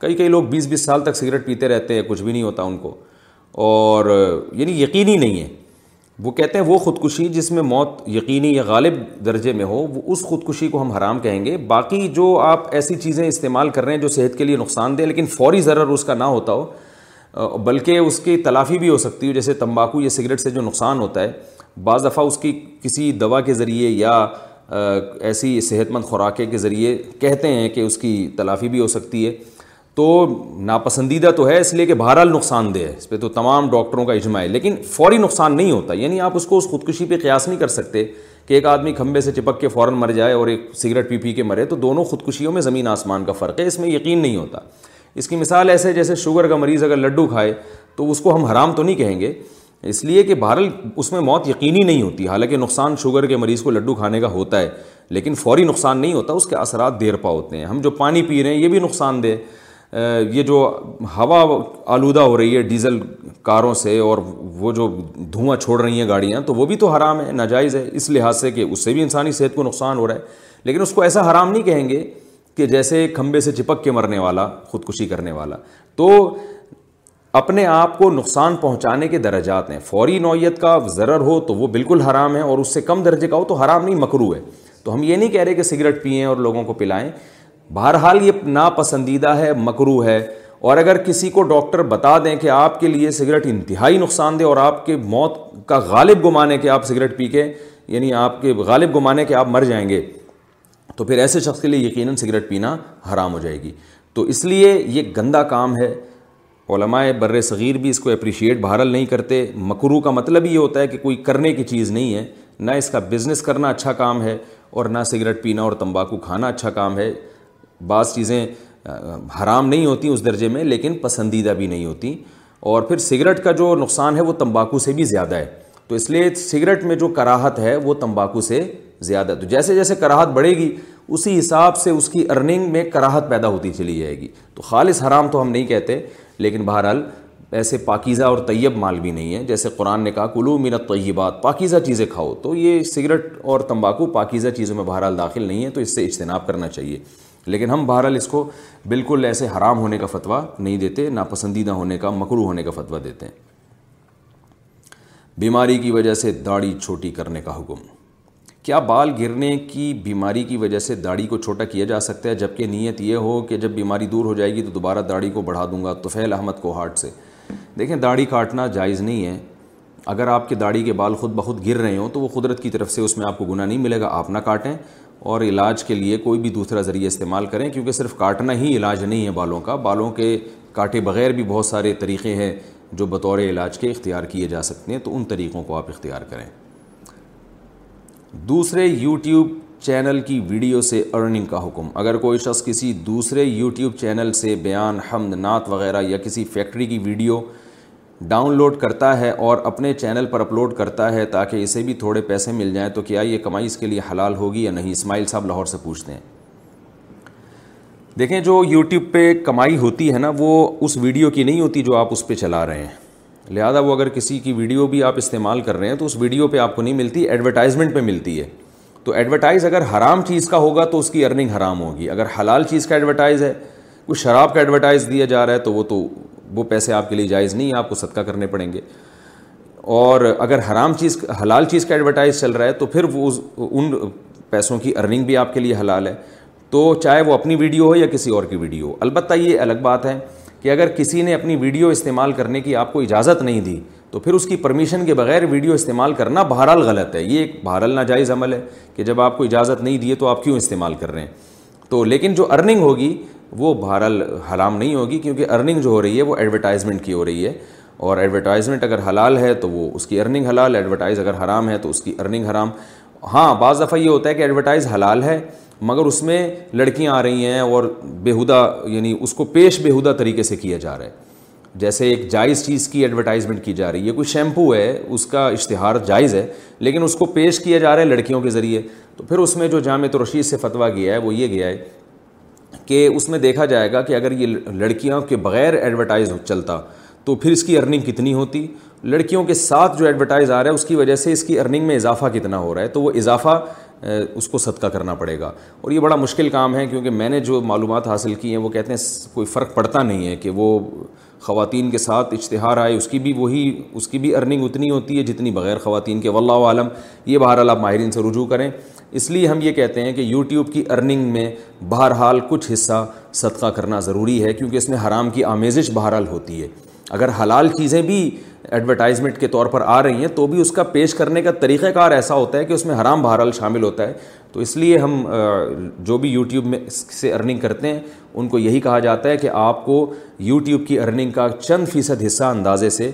کئی کئی لوگ بیس بیس سال تک سگریٹ پیتے رہتے ہیں کچھ بھی نہیں ہوتا ان کو اور یعنی یقینی نہیں ہے وہ کہتے ہیں وہ خودکشی جس میں موت یقینی یا غالب درجے میں ہو وہ اس خودکشی کو ہم حرام کہیں گے باقی جو آپ ایسی چیزیں استعمال کر رہے ہیں جو صحت کے لیے نقصان دے لیکن فوری اس کا نہ ہوتا ہو بلکہ اس کی تلافی بھی ہو سکتی ہو جیسے تمباکو یا سگریٹ سے جو نقصان ہوتا ہے بعض دفعہ اس کی کسی دوا کے ذریعے یا ایسی صحت مند خوراکیں کے ذریعے کہتے ہیں کہ اس کی تلافی بھی ہو سکتی ہے تو ناپسندیدہ تو ہے اس لیے کہ بہرحال نقصان دہ ہے اس پہ تو تمام ڈاکٹروں کا اجماع ہے لیکن فوری نقصان نہیں ہوتا یعنی آپ اس کو اس خودکشی پہ قیاس نہیں کر سکتے کہ ایک آدمی کھمبے سے چپک کے فوراً مر جائے اور ایک سگریٹ پی پی کے مرے تو دونوں خودکشیوں میں زمین آسمان کا فرق ہے اس میں یقین نہیں ہوتا اس کی مثال ایسے جیسے شوگر کا مریض اگر لڈو کھائے تو اس کو ہم حرام تو نہیں کہیں گے اس لیے کہ بہرحال اس میں موت یقینی نہیں ہوتی حالانکہ نقصان شوگر کے مریض کو لڈو کھانے کا ہوتا ہے لیکن فوری نقصان نہیں ہوتا اس کے اثرات دیر پا ہوتے ہیں ہم جو پانی پی رہے ہیں یہ بھی نقصان دہ یہ جو ہوا آلودہ ہو رہی ہے ڈیزل کاروں سے اور وہ جو دھواں چھوڑ رہی ہیں گاڑیاں تو وہ بھی تو حرام ہے ناجائز ہے اس لحاظ سے کہ اس سے بھی انسانی صحت کو نقصان ہو رہا ہے لیکن اس کو ایسا حرام نہیں کہیں گے کہ جیسے کھمبے سے چپک کے مرنے والا خودکشی کرنے والا تو اپنے آپ کو نقصان پہنچانے کے درجات ہیں فوری نوعیت کا ضرر ہو تو وہ بالکل حرام ہے اور اس سے کم درجے کا ہو تو حرام نہیں مکرو ہے تو ہم یہ نہیں کہہ رہے کہ سگریٹ پئیں اور لوگوں کو پلائیں بہرحال یہ ناپسندیدہ ہے مکرو ہے اور اگر کسی کو ڈاکٹر بتا دیں کہ آپ کے لیے سگریٹ انتہائی نقصان دہ اور آپ کے موت کا غالب گمانے کے آپ سگریٹ پی کے یعنی آپ کے غالب گمانے کے آپ مر جائیں گے تو پھر ایسے شخص کے لیے یقیناً سگریٹ پینا حرام ہو جائے گی تو اس لیے یہ گندہ کام ہے علماء بر صغیر بھی اس کو اپریشیٹ بہرحال نہیں کرتے مکرو کا مطلب یہ ہوتا ہے کہ کوئی کرنے کی چیز نہیں ہے نہ اس کا بزنس کرنا اچھا کام ہے اور نہ سگریٹ پینا اور تمباکو کھانا اچھا کام ہے بعض چیزیں حرام نہیں ہوتی اس درجے میں لیکن پسندیدہ بھی نہیں ہوتی اور پھر سگریٹ کا جو نقصان ہے وہ تمباکو سے بھی زیادہ ہے تو اس لیے سگریٹ میں جو کراہت ہے وہ تمباکو سے زیادہ تو جیسے جیسے کراہت بڑھے گی اسی حساب سے اس کی ارننگ میں کراہت پیدا ہوتی چلی جائے گی تو خالص حرام تو ہم نہیں کہتے لیکن بہرحال ایسے پاکیزہ اور طیب مال بھی نہیں ہے جیسے قرآن نے کہا کلو منت طیبات پاکیزہ چیزیں کھاؤ تو یہ سگریٹ اور تمباکو پاکیزہ چیزوں میں بہرحال داخل نہیں ہے تو اس سے اجتناب کرنا چاہیے لیکن ہم بہرحال اس کو بالکل ایسے حرام ہونے کا فتویٰ نہیں دیتے ناپسندیدہ ہونے کا مکرو ہونے کا فتویٰ دیتے ہیں بیماری کی وجہ سے داڑھی چھوٹی کرنے کا حکم کیا بال گرنے کی بیماری کی وجہ سے داڑھی کو چھوٹا کیا جا سکتا ہے جبکہ نیت یہ ہو کہ جب بیماری دور ہو جائے گی تو دوبارہ داڑھی کو بڑھا دوں گا توفیل احمد کو ہارٹ سے دیکھیں داڑھی کاٹنا جائز نہیں ہے اگر آپ کے داڑھی کے بال خود بخود گر رہے ہوں تو وہ قدرت کی طرف سے اس میں آپ کو گناہ نہیں ملے گا آپ نہ کاٹیں اور علاج کے لیے کوئی بھی دوسرا ذریعہ استعمال کریں کیونکہ صرف کاٹنا ہی علاج نہیں ہے بالوں کا بالوں کے کاٹے بغیر بھی بہت سارے طریقے ہیں جو بطور علاج کے اختیار کیے جا سکتے ہیں تو ان طریقوں کو آپ اختیار کریں دوسرے یوٹیوب چینل کی ویڈیو سے ارننگ کا حکم اگر کوئی شخص کسی دوسرے یوٹیوب چینل سے بیان حمد نعت وغیرہ یا کسی فیکٹری کی ویڈیو ڈاؤن لوڈ کرتا ہے اور اپنے چینل پر اپلوڈ کرتا ہے تاکہ اسے بھی تھوڑے پیسے مل جائیں تو کیا یہ کمائی اس کے لیے حلال ہوگی یا نہیں اسماعیل صاحب لاہور سے پوچھتے ہیں دیکھیں جو یوٹیوب پہ کمائی ہوتی ہے نا وہ اس ویڈیو کی نہیں ہوتی جو آپ اس پہ چلا رہے ہیں لہذا وہ اگر کسی کی ویڈیو بھی آپ استعمال کر رہے ہیں تو اس ویڈیو پہ آپ کو نہیں ملتی ایڈورٹائزمنٹ پہ ملتی ہے تو ایڈورٹائز اگر حرام چیز کا ہوگا تو اس کی ارننگ حرام ہوگی اگر حلال چیز کا ایڈورٹائز ہے کوئی شراب کا ایڈورٹائز دیا جا رہا ہے تو وہ تو وہ پیسے آپ کے لیے جائز نہیں آپ کو صدقہ کرنے پڑیں گے اور اگر حرام چیز حلال چیز کا ایڈورٹائز چل رہا ہے تو پھر وہ ان پیسوں کی ارننگ بھی آپ کے لیے حلال ہے تو چاہے وہ اپنی ویڈیو ہو یا کسی اور کی ویڈیو ہو البتہ یہ الگ بات ہے کہ اگر کسی نے اپنی ویڈیو استعمال کرنے کی آپ کو اجازت نہیں دی تو پھر اس کی پرمیشن کے بغیر ویڈیو استعمال کرنا بہرحال غلط ہے یہ ایک بہرحال ناجائز عمل ہے کہ جب آپ کو اجازت نہیں دیے تو آپ کیوں استعمال کر رہے ہیں تو لیکن جو ارننگ ہوگی وہ بہرحال حلام نہیں ہوگی کیونکہ ارننگ جو ہو رہی ہے وہ ایڈورٹائزمنٹ کی ہو رہی ہے اور ایڈورٹائزمنٹ اگر حلال ہے تو وہ اس کی ارننگ حلال ایڈورٹائز اگر حرام ہے تو اس کی ارننگ حرام ہاں بعض دفعہ یہ ہوتا ہے کہ ایڈورٹائز حلال ہے مگر اس میں لڑکیاں آ رہی ہیں اور بیہودہ یعنی اس کو پیش بے طریقے سے کیا جا رہا ہے جیسے ایک جائز چیز کی ایڈورٹائزمنٹ کی جا رہی ہے کوئی شیمپو ہے اس کا اشتہار جائز ہے لیکن اس کو پیش کیا جا رہا ہے لڑکیوں کے ذریعے تو پھر اس میں جو جامع ترشید سے فتویٰ گیا ہے وہ یہ گیا ہے کہ اس میں دیکھا جائے گا کہ اگر یہ لڑکیاں کے بغیر ایڈورٹائز چلتا تو پھر اس کی ارننگ کتنی ہوتی لڑکیوں کے ساتھ جو ایڈورٹائز آ رہا ہے اس کی وجہ سے اس کی ارننگ میں اضافہ کتنا ہو رہا ہے تو وہ اضافہ اس کو صدقہ کرنا پڑے گا اور یہ بڑا مشکل کام ہے کیونکہ میں نے جو معلومات حاصل کی ہیں وہ کہتے ہیں کوئی فرق پڑتا نہیں ہے کہ وہ خواتین کے ساتھ اشتہار آئے اس کی بھی وہی اس کی بھی ارننگ اتنی ہوتی ہے جتنی بغیر خواتین کے واللہ عالم یہ بہرحال آپ ماہرین سے رجوع کریں اس لیے ہم یہ کہتے ہیں کہ یوٹیوب کی ارننگ میں بہرحال کچھ حصہ صدقہ کرنا ضروری ہے کیونکہ اس میں حرام کی آمیزش بہرحال ہوتی ہے اگر حلال چیزیں بھی ایڈورٹائزمنٹ کے طور پر آ رہی ہیں تو بھی اس کا پیش کرنے کا طریقہ کار ایسا ہوتا ہے کہ اس میں حرام بہرحال شامل ہوتا ہے تو اس لیے ہم جو بھی یوٹیوب میں سے ارننگ کرتے ہیں ان کو یہی کہا جاتا ہے کہ آپ کو یوٹیوب کی ارننگ کا چند فیصد حصہ اندازے سے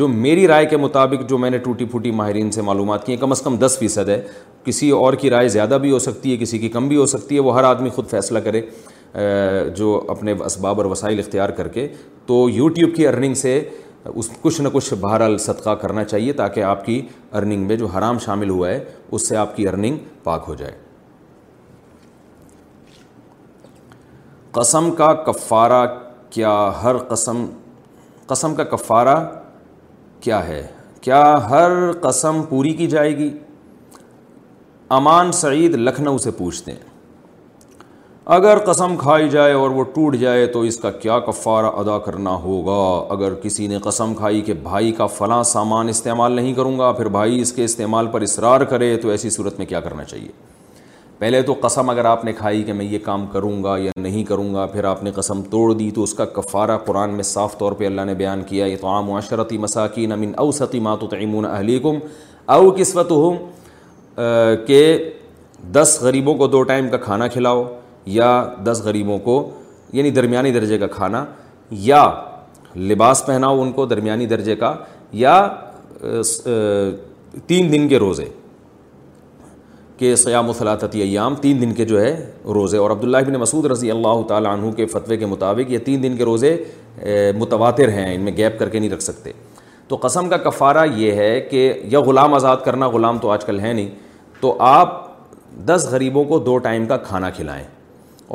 جو میری رائے کے مطابق جو میں نے ٹوٹی پھوٹی ماہرین سے معلومات کی ہیں کم از کم دس فیصد ہے کسی اور کی رائے زیادہ بھی ہو سکتی ہے کسی کی کم بھی ہو سکتی ہے وہ ہر آدمی خود فیصلہ کرے جو اپنے اسباب اور وسائل اختیار کر کے تو یوٹیوب کی ارننگ سے اس کچھ نہ کچھ بہرحال صدقہ کرنا چاہیے تاکہ آپ کی ارننگ میں جو حرام شامل ہوا ہے اس سے آپ کی ارننگ پاک ہو جائے قسم کا کفارہ کیا ہر قسم قسم کا کفارہ کیا ہے کیا ہر قسم پوری کی جائے گی امان سعید لکھنؤ سے پوچھتے ہیں اگر قسم کھائی جائے اور وہ ٹوٹ جائے تو اس کا کیا کفارہ ادا کرنا ہوگا اگر کسی نے قسم کھائی کہ بھائی کا فلاں سامان استعمال نہیں کروں گا پھر بھائی اس کے استعمال پر اصرار کرے تو ایسی صورت میں کیا کرنا چاہیے پہلے تو قسم اگر آپ نے کھائی کہ میں یہ کام کروں گا یا نہیں کروں گا پھر آپ نے قسم توڑ دی تو اس کا کفارہ قرآن میں صاف طور پہ اللہ نے بیان کیا یہ تو عام معاشرتی مساکین امین اوسطی تعمون اہلیکم او قسمت ہوں کہ دس غریبوں کو دو ٹائم کا کھانا کھلاؤ یا دس غریبوں کو یعنی درمیانی درجے کا کھانا یا لباس پہناؤ ان کو درمیانی درجے کا یا تین دن کے روزے کے سیام و وصلاط ایام تین دن کے جو ہے روزے اور عبداللہ بن مسعود رضی اللہ تعالیٰ عنہ کے فتوی کے مطابق یہ تین دن کے روزے متواتر ہیں ان میں گیپ کر کے نہیں رکھ سکتے تو قسم کا کفارہ یہ ہے کہ یا غلام آزاد کرنا غلام تو آج کل ہے نہیں تو آپ دس غریبوں کو دو ٹائم کا کھانا کھلائیں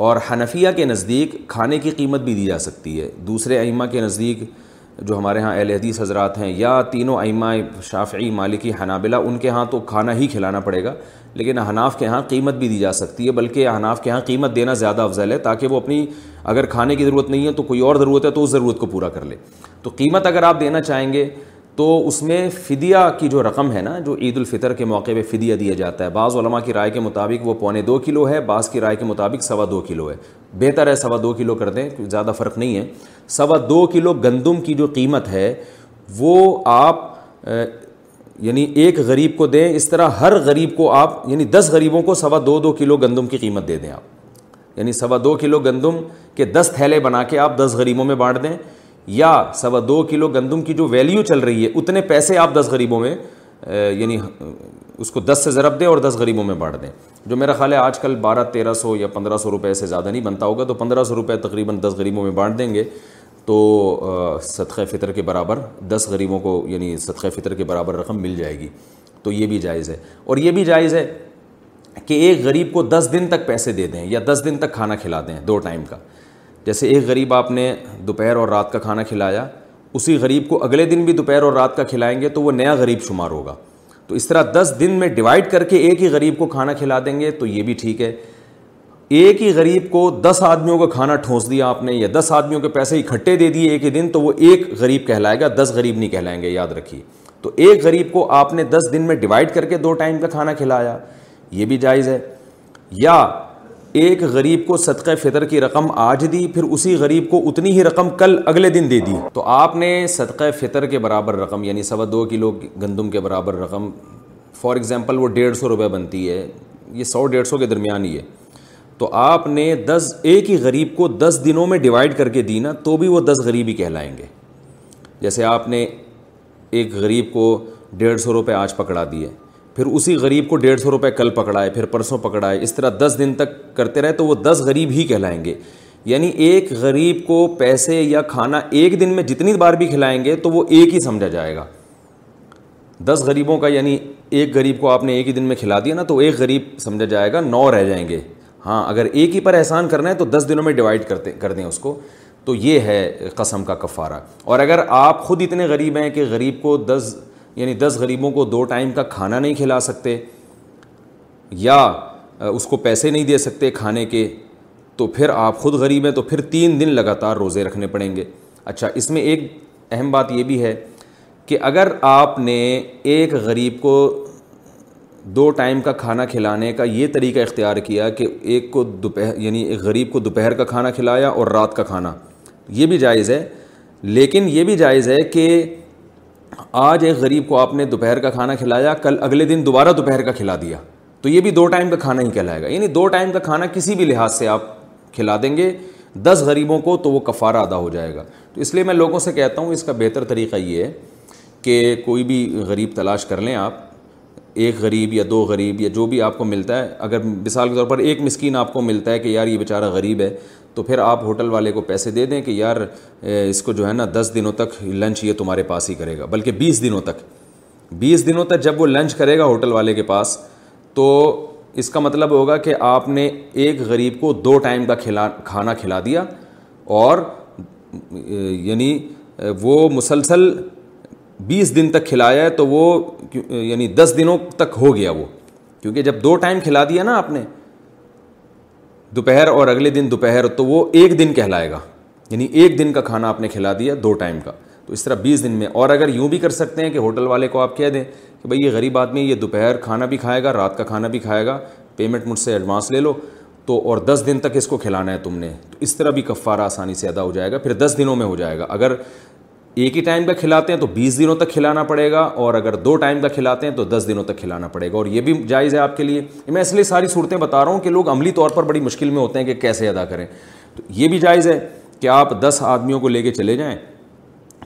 اور حنفیہ کے نزدیک کھانے کی قیمت بھی دی جا سکتی ہے دوسرے ائمہ کے نزدیک جو ہمارے ہاں اہل حدیث حضرات ہیں یا تینوں ائمہ شافعی مالکی حنابلہ ان کے ہاں تو کھانا ہی کھلانا پڑے گا لیکن احناف کے ہاں قیمت بھی دی جا سکتی ہے بلکہ احناف کے ہاں قیمت دینا زیادہ افضل ہے تاکہ وہ اپنی اگر کھانے کی ضرورت نہیں ہے تو کوئی اور ضرورت ہے تو اس ضرورت کو پورا کر لے تو قیمت اگر آپ دینا چاہیں گے تو اس میں فدیہ کی جو رقم ہے نا جو عید الفطر کے موقع پہ فدیہ دیا جاتا ہے بعض علماء کی رائے کے مطابق وہ پونے دو کلو ہے بعض کی رائے کے مطابق سوا دو کلو ہے بہتر ہے سوا دو کلو کر دیں زیادہ فرق نہیں ہے سوا دو کلو گندم کی جو قیمت ہے وہ آپ یعنی ایک غریب کو دیں اس طرح ہر غریب کو آپ یعنی دس غریبوں کو سوا دو دو کلو گندم کی قیمت دے دیں آپ یعنی سوا دو کلو گندم کے دس تھیلے بنا کے آپ دس غریبوں میں بانٹ دیں یا سوا دو کلو گندم کی جو ویلیو چل رہی ہے اتنے پیسے آپ دس غریبوں میں یعنی اس کو دس سے ضرب دیں اور دس غریبوں میں بانٹ دیں جو میرا خیال ہے آج کل بارہ تیرہ سو یا پندرہ سو روپئے سے زیادہ نہیں بنتا ہوگا تو پندرہ سو روپئے تقریباً دس غریبوں میں بانٹ دیں گے تو صدقہ فطر کے برابر دس غریبوں کو یعنی صدقہ فطر کے برابر رقم مل جائے گی تو یہ بھی جائز ہے اور یہ بھی جائز ہے کہ ایک غریب کو دس دن تک پیسے دے دیں یا دس دن تک کھانا کھلا دیں دو ٹائم کا جیسے ایک غریب آپ نے دوپہر اور رات کا کھانا کھلایا اسی غریب کو اگلے دن بھی دوپہر اور رات کا کھلائیں گے تو وہ نیا غریب شمار ہوگا تو اس طرح دس دن میں ڈیوائڈ کر کے ایک ہی غریب کو کھانا کھلا دیں گے تو یہ بھی ٹھیک ہے ایک ہی غریب کو دس آدمیوں کا کھانا ٹھونس دیا آپ نے یا دس آدمیوں کے پیسے اکٹھے دے دیے ایک ہی دن تو وہ ایک غریب کہلائے گا دس غریب نہیں کہلائیں گے یاد رکھیے تو ایک غریب کو آپ نے دس دن میں ڈیوائڈ کر کے دو ٹائم کا کھانا کھلایا یہ بھی جائز ہے یا ایک غریب کو صدقہ فطر کی رقم آج دی پھر اسی غریب کو اتنی ہی رقم کل اگلے دن دے دی تو آپ نے صدقہ فطر کے برابر رقم یعنی سوا دو کلو گندم کے برابر رقم فار ایگزامپل وہ ڈیڑھ سو روپے بنتی ہے یہ سو ڈیڑھ سو کے درمیان ہی ہے تو آپ نے دس ایک ہی غریب کو دس دنوں میں ڈیوائڈ کر کے دی نا تو بھی وہ دس غریب ہی کہلائیں گے جیسے آپ نے ایک غریب کو ڈیڑھ سو روپے آج پکڑا دیے پھر اسی غریب کو ڈیڑھ سو روپئے کل پکڑائے پھر پرسوں پکڑائے اس طرح دس دن تک کرتے رہے تو وہ دس غریب ہی کہلائیں گے یعنی ایک غریب کو پیسے یا کھانا ایک دن میں جتنی بار بھی کھلائیں گے تو وہ ایک ہی سمجھا جائے گا دس غریبوں کا یعنی ایک غریب کو آپ نے ایک ہی دن میں کھلا دیا نا تو ایک غریب سمجھا جائے گا نو رہ جائیں گے ہاں اگر ایک ہی پر احسان کرنا ہے تو دس دنوں میں ڈیوائڈ کرتے کر دیں اس کو تو یہ ہے قسم کا کفارہ اور اگر آپ خود اتنے غریب ہیں کہ غریب کو دس یعنی دس غریبوں کو دو ٹائم کا کھانا نہیں کھلا سکتے یا اس کو پیسے نہیں دے سکتے کھانے کے تو پھر آپ خود غریب ہیں تو پھر تین دن لگاتار روزے رکھنے پڑیں گے اچھا اس میں ایک اہم بات یہ بھی ہے کہ اگر آپ نے ایک غریب کو دو ٹائم کا کھانا کھلانے کا یہ طریقہ اختیار کیا کہ ایک کو دوپہر یعنی ایک غریب کو دوپہر کا کھانا کھلایا اور رات کا کھانا یہ بھی جائز ہے لیکن یہ بھی جائز ہے کہ آج ایک غریب کو آپ نے دوپہر کا کھانا کھلایا کل اگلے دن دوبارہ دوپہر کا کھلا دیا تو یہ بھی دو ٹائم کا کھانا ہی کھلائے گا یعنی دو ٹائم کا کھانا کسی بھی لحاظ سے آپ کھلا دیں گے دس غریبوں کو تو وہ کفارہ ادا ہو جائے گا تو اس لیے میں لوگوں سے کہتا ہوں اس کا بہتر طریقہ یہ ہے کہ کوئی بھی غریب تلاش کر لیں آپ ایک غریب یا دو غریب یا جو بھی آپ کو ملتا ہے اگر مثال کے طور پر ایک مسکین آپ کو ملتا ہے کہ یار یہ بیچارہ غریب ہے تو پھر آپ ہوٹل والے کو پیسے دے دیں کہ یار اس کو جو ہے نا دس دنوں تک لنچ یہ تمہارے پاس ہی کرے گا بلکہ بیس دنوں تک بیس دنوں تک جب وہ لنچ کرے گا ہوٹل والے کے پاس تو اس کا مطلب ہوگا کہ آپ نے ایک غریب کو دو ٹائم کا کھلا کھانا کھلا دیا اور یعنی وہ مسلسل بیس دن تک کھلایا ہے تو وہ یعنی دس دنوں تک ہو گیا وہ کیونکہ جب دو ٹائم کھلا دیا نا آپ نے دوپہر اور اگلے دن دوپہر تو وہ ایک دن کہلائے گا یعنی ایک دن کا کھانا آپ نے کھلا دیا دو ٹائم کا تو اس طرح بیس دن میں اور اگر یوں بھی کر سکتے ہیں کہ ہوٹل والے کو آپ کہہ دیں کہ بھائی یہ غریب آدمی یہ دوپہر کھانا بھی کھائے گا رات کا کھانا بھی کھائے گا پیمنٹ مجھ سے ایڈوانس لے لو تو اور دس دن تک اس کو کھلانا ہے تم نے تو اس طرح بھی کفارہ آسانی سے ادا ہو جائے گا پھر دس دنوں میں ہو جائے گا اگر ایک ہی ٹائم کا کھلاتے ہیں تو بیس دنوں تک کھلانا پڑے گا اور اگر دو ٹائم کا کھلاتے ہیں تو دس دنوں تک کھلانا پڑے گا اور یہ بھی جائز ہے آپ کے لیے میں اس لیے ساری صورتیں بتا رہا ہوں کہ لوگ عملی طور پر بڑی مشکل میں ہوتے ہیں کہ کیسے ادا کریں تو یہ بھی جائز ہے کہ آپ دس آدمیوں کو لے کے چلے جائیں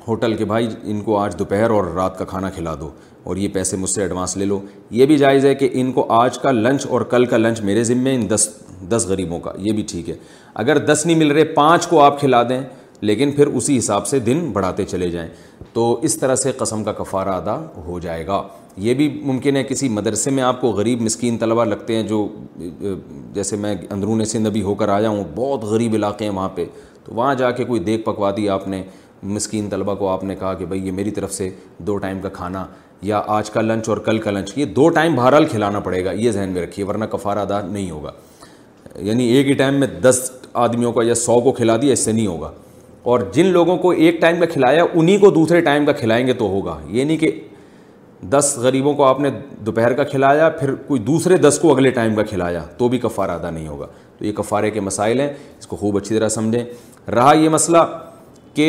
ہوٹل کے بھائی ان کو آج دوپہر اور رات کا کھانا کھلا دو اور یہ پیسے مجھ سے ایڈوانس لے لو یہ بھی جائز ہے کہ ان کو آج کا لنچ اور کل کا لنچ میرے ذمے ان دس دس غریبوں کا یہ بھی ٹھیک ہے اگر دس نہیں مل رہے پانچ کو آپ کھلا دیں لیکن پھر اسی حساب سے دن بڑھاتے چلے جائیں تو اس طرح سے قسم کا کفارہ ادا ہو جائے گا یہ بھی ممکن ہے کسی مدرسے میں آپ کو غریب مسکین طلبہ لگتے ہیں جو جیسے میں اندرون سندھ ابھی ہو کر آیا ہوں بہت غریب علاقے ہیں وہاں پہ تو وہاں جا کے کوئی دیکھ پکوا دی آپ نے مسکین طلباء کو آپ نے کہا کہ بھائی یہ میری طرف سے دو ٹائم کا کھانا یا آج کا لنچ اور کل کا لنچ یہ دو ٹائم بہرحال کھلانا پڑے گا یہ ذہن میں رکھیے ورنہ کفارہ ادا نہیں ہوگا یعنی ایک ہی ٹائم میں دس آدمیوں کا یا سو کو کھلا دیا اس سے نہیں ہوگا اور جن لوگوں کو ایک ٹائم کا کھلایا انہی کو دوسرے ٹائم کا کھلائیں گے تو ہوگا یہ نہیں کہ دس غریبوں کو آپ نے دوپہر کا کھلایا پھر کوئی دوسرے دس کو اگلے ٹائم کا کھلایا تو بھی کفارہ ادا نہیں ہوگا تو یہ کفارے کے مسائل ہیں اس کو خوب اچھی طرح سمجھیں رہا یہ مسئلہ کہ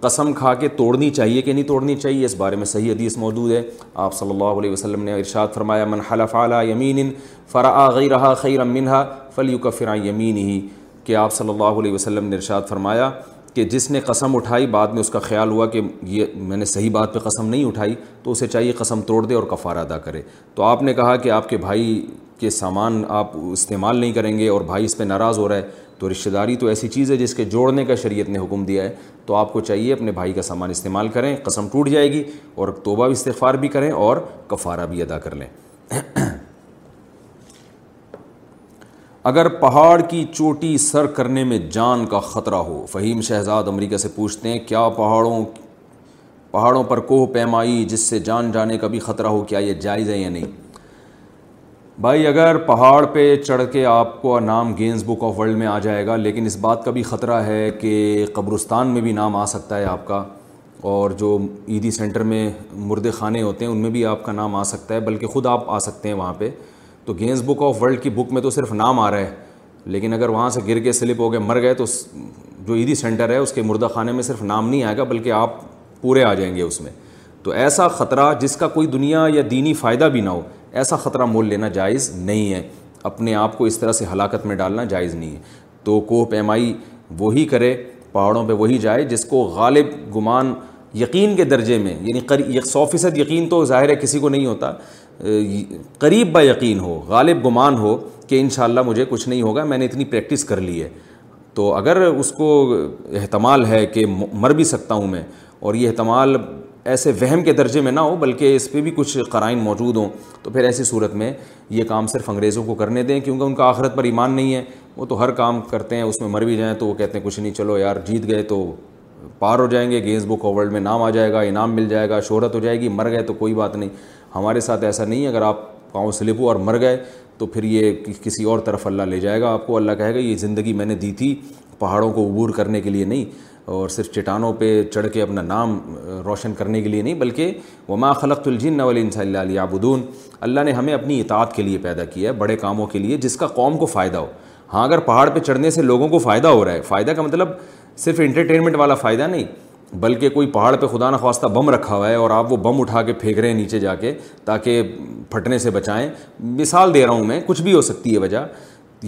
قسم کھا کے توڑنی چاہیے کہ نہیں توڑنی چاہیے اس بارے میں صحیح حدیث موجود ہے آپ صلی اللہ علیہ وسلم نے ارشاد فرمایا من حلف علی یمین غیر خیر منہا ہا فل یوکفرآں یمین ہی کہ آپ صلی اللہ علیہ وسلم نے ارشاد فرمایا کہ جس نے قسم اٹھائی بعد میں اس کا خیال ہوا کہ یہ میں نے صحیح بات پہ قسم نہیں اٹھائی تو اسے چاہیے قسم توڑ دے اور کفارہ ادا کرے تو آپ نے کہا کہ آپ کے بھائی کے سامان آپ استعمال نہیں کریں گے اور بھائی اس پہ ناراض ہو رہا ہے تو رشتہ داری تو ایسی چیز ہے جس کے جوڑنے کا شریعت نے حکم دیا ہے تو آپ کو چاہیے اپنے بھائی کا سامان استعمال کریں قسم ٹوٹ جائے گی اور توبہ استغفار بھی کریں اور کفارہ بھی ادا کر لیں اگر پہاڑ کی چوٹی سر کرنے میں جان کا خطرہ ہو فہیم شہزاد امریکہ سے پوچھتے ہیں کیا پہاڑوں پہاڑوں پر کوہ پیمائی جس سے جان جانے کا بھی خطرہ ہو کیا یہ جائز ہے یا نہیں بھائی اگر پہاڑ پہ چڑھ کے آپ کو نام گینز بک آف ورلڈ میں آ جائے گا لیکن اس بات کا بھی خطرہ ہے کہ قبرستان میں بھی نام آ سکتا ہے آپ کا اور جو عیدی سینٹر میں مرد خانے ہوتے ہیں ان میں بھی آپ کا نام آ سکتا ہے بلکہ خود آپ آ سکتے ہیں وہاں پہ تو گینز بک آف ورلڈ کی بک میں تو صرف نام آ رہا ہے لیکن اگر وہاں سے گر کے سلپ ہو گئے مر گئے تو جو عیدی سینٹر ہے اس کے مردہ خانے میں صرف نام نہیں آئے گا بلکہ آپ پورے آ جائیں گے اس میں تو ایسا خطرہ جس کا کوئی دنیا یا دینی فائدہ بھی نہ ہو ایسا خطرہ مول لینا جائز نہیں ہے اپنے آپ کو اس طرح سے ہلاکت میں ڈالنا جائز نہیں ہے تو کوہ پیمائی وہی کرے پہاڑوں پہ وہی جائے جس کو غالب گمان یقین کے درجے میں یعنی سو فیصد یقین تو ظاہر ہے کسی کو نہیں ہوتا قریب با یقین ہو غالب گمان ہو کہ انشاءاللہ مجھے کچھ نہیں ہوگا میں نے اتنی پریکٹس کر لی ہے تو اگر اس کو احتمال ہے کہ مر بھی سکتا ہوں میں اور یہ احتمال ایسے وہم کے درجے میں نہ ہو بلکہ اس پہ بھی کچھ قرائن موجود ہوں تو پھر ایسی صورت میں یہ کام صرف انگریزوں کو کرنے دیں کیونکہ ان کا آخرت پر ایمان نہیں ہے وہ تو ہر کام کرتے ہیں اس میں مر بھی جائیں تو وہ کہتے ہیں کچھ نہیں چلو یار جیت گئے تو پار ہو جائیں گے گینز بک آف ورلڈ میں نام آ جائے گا انعام مل جائے گا شہرت ہو جائے گی مر گئے تو کوئی بات نہیں ہمارے ساتھ ایسا نہیں ہے اگر آپ پاؤں سلپ ہو اور مر گئے تو پھر یہ کسی اور طرف اللہ لے جائے گا آپ کو اللہ کہے گا یہ زندگی میں نے دی تھی پہاڑوں کو عبور کرنے کے لیے نہیں اور صرف چٹانوں پہ چڑھ کے اپنا نام روشن کرنے کے لیے نہیں بلکہ وما خلق الجن تجن انصاء اللہ علیہ اللہ نے ہمیں اپنی اطاعت کے لیے پیدا کیا ہے بڑے کاموں کے لیے جس کا قوم کو فائدہ ہو ہاں اگر پہاڑ پہ چڑھنے سے لوگوں کو فائدہ ہو رہا ہے فائدہ کا مطلب صرف انٹرٹینمنٹ والا فائدہ نہیں بلکہ کوئی پہاڑ پہ خدا نخواستہ بم رکھا ہوا ہے اور آپ وہ بم اٹھا کے پھینک رہے ہیں نیچے جا کے تاکہ پھٹنے سے بچائیں مثال دے رہا ہوں میں کچھ بھی ہو سکتی ہے وجہ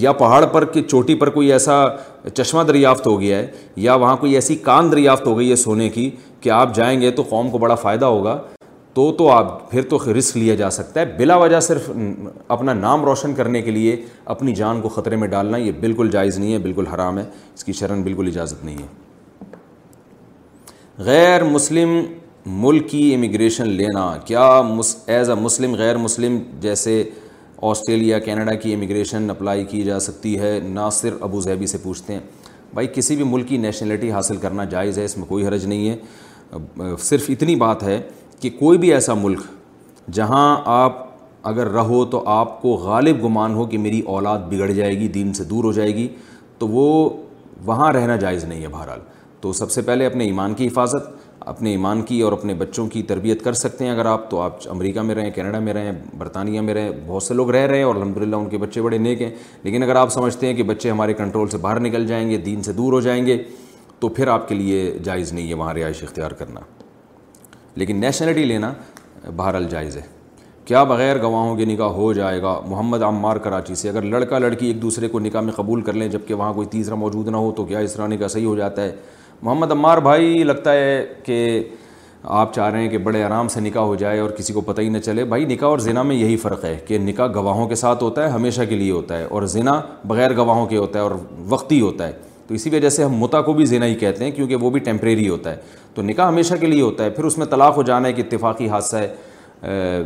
یا پہاڑ پر کہ چوٹی پر کوئی ایسا چشمہ دریافت ہو گیا ہے یا وہاں کوئی ایسی کان دریافت ہو گئی ہے سونے کی کہ آپ جائیں گے تو قوم کو بڑا فائدہ ہوگا تو تو آپ پھر تو رسک لیا جا سکتا ہے بلا وجہ صرف اپنا نام روشن کرنے کے لیے اپنی جان کو خطرے میں ڈالنا یہ بالکل جائز نہیں ہے بالکل حرام ہے اس کی شرن بالکل اجازت نہیں ہے غیر مسلم ملک کی امیگریشن لینا کیا ایز اے مسلم غیر مسلم جیسے آسٹریلیا کینیڈا کی امیگریشن اپلائی کی جا سکتی ہے ناصر ابو زہبی سے پوچھتے ہیں بھائی کسی بھی ملک کی نیشنلٹی حاصل کرنا جائز ہے اس میں کوئی حرج نہیں ہے صرف اتنی بات ہے کہ کوئی بھی ایسا ملک جہاں آپ اگر رہو تو آپ کو غالب گمان ہو کہ میری اولاد بگڑ جائے گی دین سے دور ہو جائے گی تو وہ وہاں رہنا جائز نہیں ہے بہرحال تو سب سے پہلے اپنے ایمان کی حفاظت اپنے ایمان کی اور اپنے بچوں کی تربیت کر سکتے ہیں اگر آپ تو آپ امریکہ میں رہیں کینیڈا میں رہیں برطانیہ میں رہیں بہت سے لوگ رہ رہے ہیں اور الحمد للہ ان کے بچے بڑے نیک ہیں لیکن اگر آپ سمجھتے ہیں کہ بچے ہمارے کنٹرول سے باہر نکل جائیں گے دین سے دور ہو جائیں گے تو پھر آپ کے لیے جائز نہیں ہے وہاں رہائش اختیار کرنا لیکن نیشنلٹی لینا بہر الجائز ہے کیا بغیر گواہوں کے نکاح ہو جائے گا محمد عمار کراچی سے اگر لڑکا لڑکی ایک دوسرے کو نکاح میں قبول کر لیں جبکہ وہاں کوئی تیسرا موجود نہ ہو تو کیا اس طرح نکاح صحیح ہو جاتا ہے محمد عمار بھائی لگتا ہے کہ آپ چاہ رہے ہیں کہ بڑے آرام سے نکاح ہو جائے اور کسی کو پتہ ہی نہ چلے بھائی نکاح اور زنا میں یہی فرق ہے کہ نکاح گواہوں کے ساتھ ہوتا ہے ہمیشہ کے لیے ہوتا ہے اور زنا بغیر گواہوں کے ہوتا ہے اور وقتی ہوتا ہے تو اسی وجہ سے ہم متا کو بھی زنا ہی کہتے ہیں کیونکہ وہ بھی ٹیمپریری ہوتا ہے تو نکاح ہمیشہ کے لیے ہوتا ہے پھر اس میں طلاق ہو جانا ہے کہ اتفاقی حادثہ ہے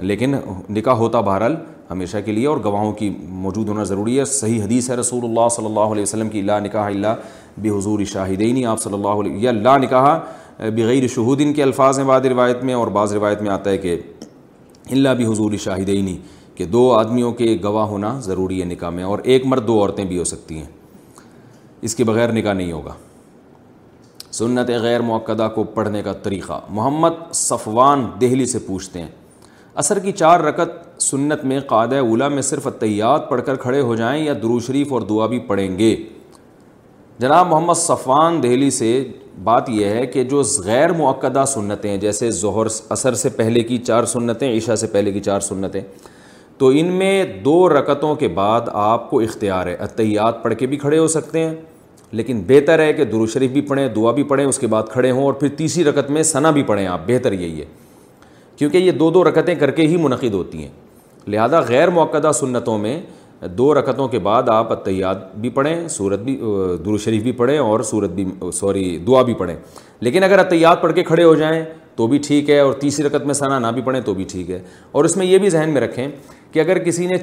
لیکن نکاح ہوتا بہرحال ہمیشہ کے لیے اور گواہوں کی موجود ہونا ضروری ہے صحیح حدیث ہے رسول اللہ صلی اللہ علیہ وسلم کی اللہ نکاح اللہ بے حضور شاہدینی آپ صلی اللہ علیہ یہ اللہ نے کہا بغیر شہودین کے الفاظ ہیں بعض روایت میں اور بعض روایت میں آتا ہے کہ اللہ بھی حضور شاہدینی کہ دو آدمیوں کے گواہ ہونا ضروری ہے نکاح میں اور ایک مرد دو عورتیں بھی ہو سکتی ہیں اس کے بغیر نکاح نہیں ہوگا سنت غیر موقع کو پڑھنے کا طریقہ محمد صفوان دہلی سے پوچھتے ہیں اثر کی چار رکت سنت میں قادہ اولا میں صرف اتحیات پڑھ کر کھڑے ہو جائیں یا درو شریف اور دعا بھی پڑھیں گے جناب محمد صفان دہلی سے بات یہ ہے کہ جو غیر معقدہ سنتیں جیسے ظہر اثر سے پہلے کی چار سنتیں عشاء سے پہلے کی چار سنتیں تو ان میں دو رکتوں کے بعد آپ کو اختیار ہے اتحیات پڑھ کے بھی کھڑے ہو سکتے ہیں لیکن بہتر ہے کہ درو شریف بھی پڑھیں دعا بھی پڑھیں اس کے بعد کھڑے ہوں اور پھر تیسری رکت میں ثنا بھی پڑھیں آپ بہتر یہی ہے کیونکہ یہ دو دو رکتیں کر کے ہی منعقد ہوتی ہیں لہذا غیر موقعہ سنتوں میں دو رکعتوں کے بعد آپ اطّیات بھی پڑھیں صورت بھی درو شریف بھی پڑھیں اور سورت بھی سوری دعا بھی پڑھیں لیکن اگر اطّیات پڑھ کے کھڑے ہو جائیں تو بھی ٹھیک ہے اور تیسری رکعت میں ثنا نہ بھی پڑھیں تو بھی ٹھیک ہے اور اس میں یہ بھی ذہن میں رکھیں کہ اگر کسی نے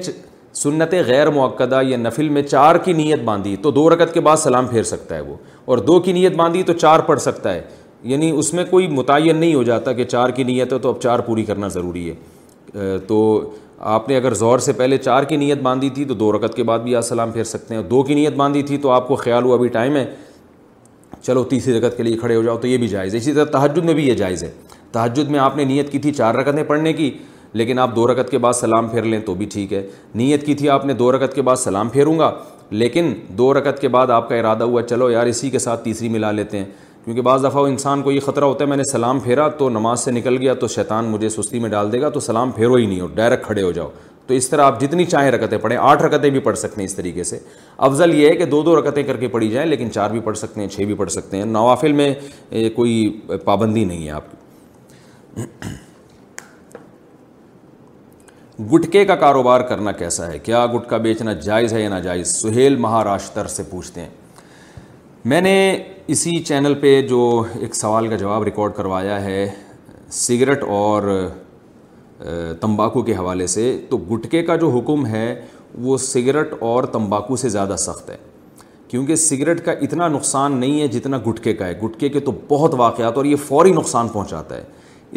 سنت غیر معقدہ یا نفل میں چار کی نیت باندھی تو دو رکعت کے بعد سلام پھیر سکتا ہے وہ اور دو کی نیت باندھی تو چار پڑھ سکتا ہے یعنی اس میں کوئی متعین نہیں ہو جاتا کہ چار کی نیت ہے تو اب چار پوری کرنا ضروری ہے تو آپ نے اگر زہر سے پہلے چار کی نیت باندھی تھی تو دو رکعت کے بعد بھی آپ سلام پھیر سکتے ہیں دو کی نیت باندھی تھی تو آپ کو خیال ہوا ابھی ٹائم ہے چلو تیسری رکت کے لیے کھڑے ہو جاؤ تو یہ بھی جائز ہے اسی طرح تحجد میں بھی یہ جائز ہے تحجد میں آپ نے نیت کی تھی چار رکتیں پڑھنے کی لیکن آپ دو رکت کے بعد سلام پھیر لیں تو بھی ٹھیک ہے نیت کی تھی آپ نے دو رکت کے بعد سلام پھیروں گا لیکن دو رکت کے بعد آپ کا ارادہ ہوا چلو یار اسی کے ساتھ تیسری ملا لیتے ہیں کیونکہ بعض وہ انسان کو یہ خطرہ ہوتا ہے میں نے سلام پھیرا تو نماز سے نکل گیا تو شیطان مجھے سستی میں ڈال دے گا تو سلام پھیرو ہی نہیں ہو ڈائریکٹ کھڑے ہو جاؤ تو اس طرح آپ جتنی چاہیں رکتیں پڑھیں آٹھ رکتیں بھی پڑھ سکتے ہیں اس طریقے سے افضل یہ ہے کہ دو دو رکتیں کر کے پڑھی جائیں لیکن چار بھی پڑھ سکتے ہیں چھ بھی پڑھ سکتے ہیں نوافل میں کوئی پابندی نہیں ہے آپ کی گٹکے کا کاروبار کرنا کیسا ہے کیا گٹکا بیچنا جائز ہے یا ناجائز سہیل مہاراشٹر سے پوچھتے ہیں میں نے اسی چینل پہ جو ایک سوال کا جواب ریکارڈ کروایا ہے سگریٹ اور تمباکو کے حوالے سے تو گٹکے کا جو حکم ہے وہ سگریٹ اور تمباکو سے زیادہ سخت ہے کیونکہ سگریٹ کا اتنا نقصان نہیں ہے جتنا گٹکے کا ہے گٹکے کے تو بہت واقعات اور یہ فوری نقصان پہنچاتا ہے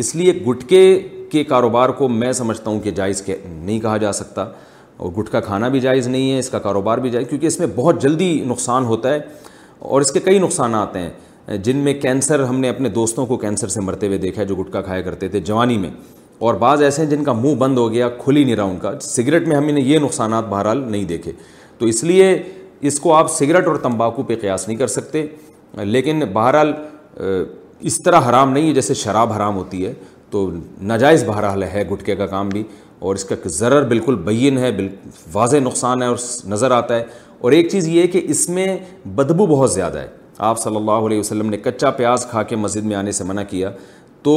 اس لیے گٹکے کے کاروبار کو میں سمجھتا ہوں کہ جائز کے نہیں کہا جا سکتا اور گٹکا کھانا بھی جائز نہیں ہے اس کا کاروبار بھی جائز کیونکہ اس میں بہت جلدی نقصان ہوتا ہے اور اس کے کئی نقصانات ہیں جن میں کینسر ہم نے اپنے دوستوں کو کینسر سے مرتے ہوئے دیکھا ہے جو گٹکا کھایا کرتے تھے جوانی میں اور بعض ایسے ہیں جن کا منہ بند ہو گیا کھلی نہیں رہا ان کا سگریٹ میں ہم نے یہ نقصانات بہرحال نہیں دیکھے تو اس لیے اس کو آپ سگریٹ اور تمباکو پہ قیاس نہیں کر سکتے لیکن بہرحال اس طرح حرام نہیں ہے جیسے شراب حرام ہوتی ہے تو ناجائز بہرحال ہے گٹکے کا کام بھی اور اس کا ضرر بالکل بین ہے واضح نقصان ہے اور نظر آتا ہے اور ایک چیز یہ کہ اس میں بدبو بہت زیادہ ہے آپ صلی اللہ علیہ وسلم نے کچا پیاز کھا کے مسجد میں آنے سے منع کیا تو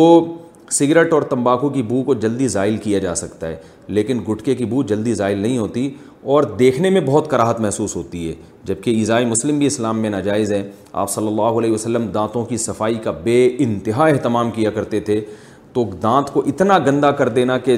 سگریٹ اور تمباکو کی بو کو جلدی زائل کیا جا سکتا ہے لیکن گٹکے کی بو جلدی زائل نہیں ہوتی اور دیکھنے میں بہت کراہت محسوس ہوتی ہے جبکہ کہ عیزائی مسلم بھی اسلام میں ناجائز ہیں آپ صلی اللہ علیہ وسلم دانتوں کی صفائی کا بے انتہا اہتمام کیا کرتے تھے تو دانت کو اتنا گندا کر دینا کہ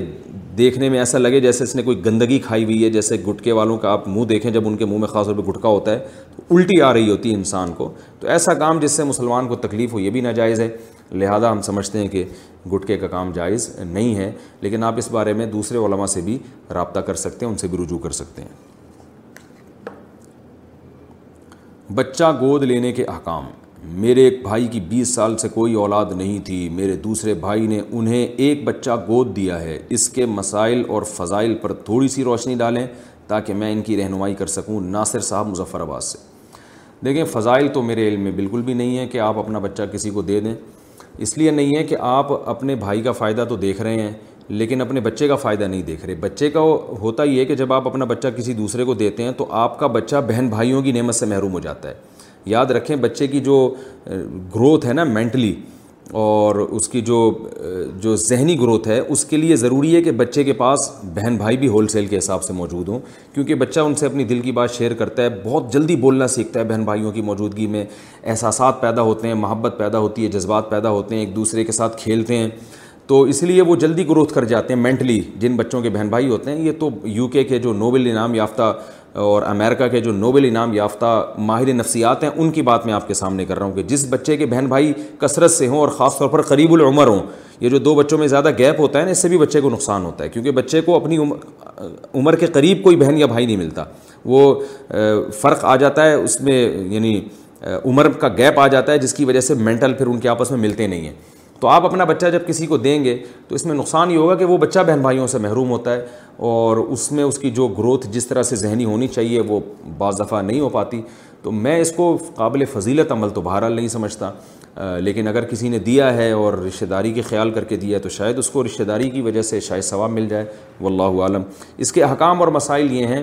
دیکھنے میں ایسا لگے جیسے اس نے کوئی گندگی کھائی ہوئی ہے جیسے گٹکے والوں کا آپ منہ دیکھیں جب ان کے منہ میں خاص طور پہ گٹکا ہوتا ہے تو الٹی آ رہی ہوتی ہے انسان کو تو ایسا کام جس سے مسلمان کو تکلیف ہو یہ بھی ناجائز ہے لہذا ہم سمجھتے ہیں کہ گٹکے کا کام جائز نہیں ہے لیکن آپ اس بارے میں دوسرے علماء سے بھی رابطہ کر سکتے ہیں ان سے بھی رجوع کر سکتے ہیں بچہ گود لینے کے احکام میرے ایک بھائی کی بیس سال سے کوئی اولاد نہیں تھی میرے دوسرے بھائی نے انہیں ایک بچہ گود دیا ہے اس کے مسائل اور فضائل پر تھوڑی سی روشنی ڈالیں تاکہ میں ان کی رہنمائی کر سکوں ناصر صاحب مظفر آباد سے دیکھیں فضائل تو میرے علم میں بالکل بھی نہیں ہے کہ آپ اپنا بچہ کسی کو دے دیں اس لیے نہیں ہے کہ آپ اپنے بھائی کا فائدہ تو دیکھ رہے ہیں لیکن اپنے بچے کا فائدہ نہیں دیکھ رہے بچے کا ہوتا یہ ہے کہ جب آپ اپنا بچہ کسی دوسرے کو دیتے ہیں تو آپ کا بچہ بہن بھائیوں کی نعمت سے محروم ہو جاتا ہے یاد رکھیں بچے کی جو گروتھ ہے نا مینٹلی اور اس کی جو جو ذہنی گروتھ ہے اس کے لیے ضروری ہے کہ بچے کے پاس بہن بھائی بھی ہول سیل کے حساب سے موجود ہوں کیونکہ بچہ ان سے اپنی دل کی بات شیئر کرتا ہے بہت جلدی بولنا سیکھتا ہے بہن بھائیوں کی موجودگی میں احساسات پیدا ہوتے ہیں محبت پیدا ہوتی ہے جذبات پیدا ہوتے ہیں ایک دوسرے کے ساتھ کھیلتے ہیں تو اس لیے وہ جلدی گروتھ کر جاتے ہیں مینٹلی جن بچوں کے بہن بھائی ہوتے ہیں یہ تو یو کے جو نوبل انعام یافتہ اور امریکہ کے جو نوبل انعام یافتہ ماہر نفسیات ہیں ان کی بات میں آپ کے سامنے کر رہا ہوں کہ جس بچے کے بہن بھائی کثرت سے ہوں اور خاص طور پر قریب العمر ہوں یہ جو دو بچوں میں زیادہ گیپ ہوتا ہے نا اس سے بھی بچے کو نقصان ہوتا ہے کیونکہ بچے کو اپنی عمر کے قریب کوئی بہن یا بھائی نہیں ملتا وہ فرق آ جاتا ہے اس میں یعنی عمر کا گیپ آ جاتا ہے جس کی وجہ سے مینٹل پھر ان کے آپس میں ملتے نہیں ہیں تو آپ اپنا بچہ جب کسی کو دیں گے تو اس میں نقصان یہ ہوگا کہ وہ بچہ بہن بھائیوں سے محروم ہوتا ہے اور اس میں اس کی جو گروتھ جس طرح سے ذہنی ہونی چاہیے وہ بعض دفعہ نہیں ہو پاتی تو میں اس کو قابل فضیلت عمل تو بہرحال نہیں سمجھتا لیکن اگر کسی نے دیا ہے اور رشتہ داری کے خیال کر کے دیا ہے تو شاید اس کو رشتہ داری کی وجہ سے شاید ثواب مل جائے واللہ عالم اس کے احکام اور مسائل یہ ہیں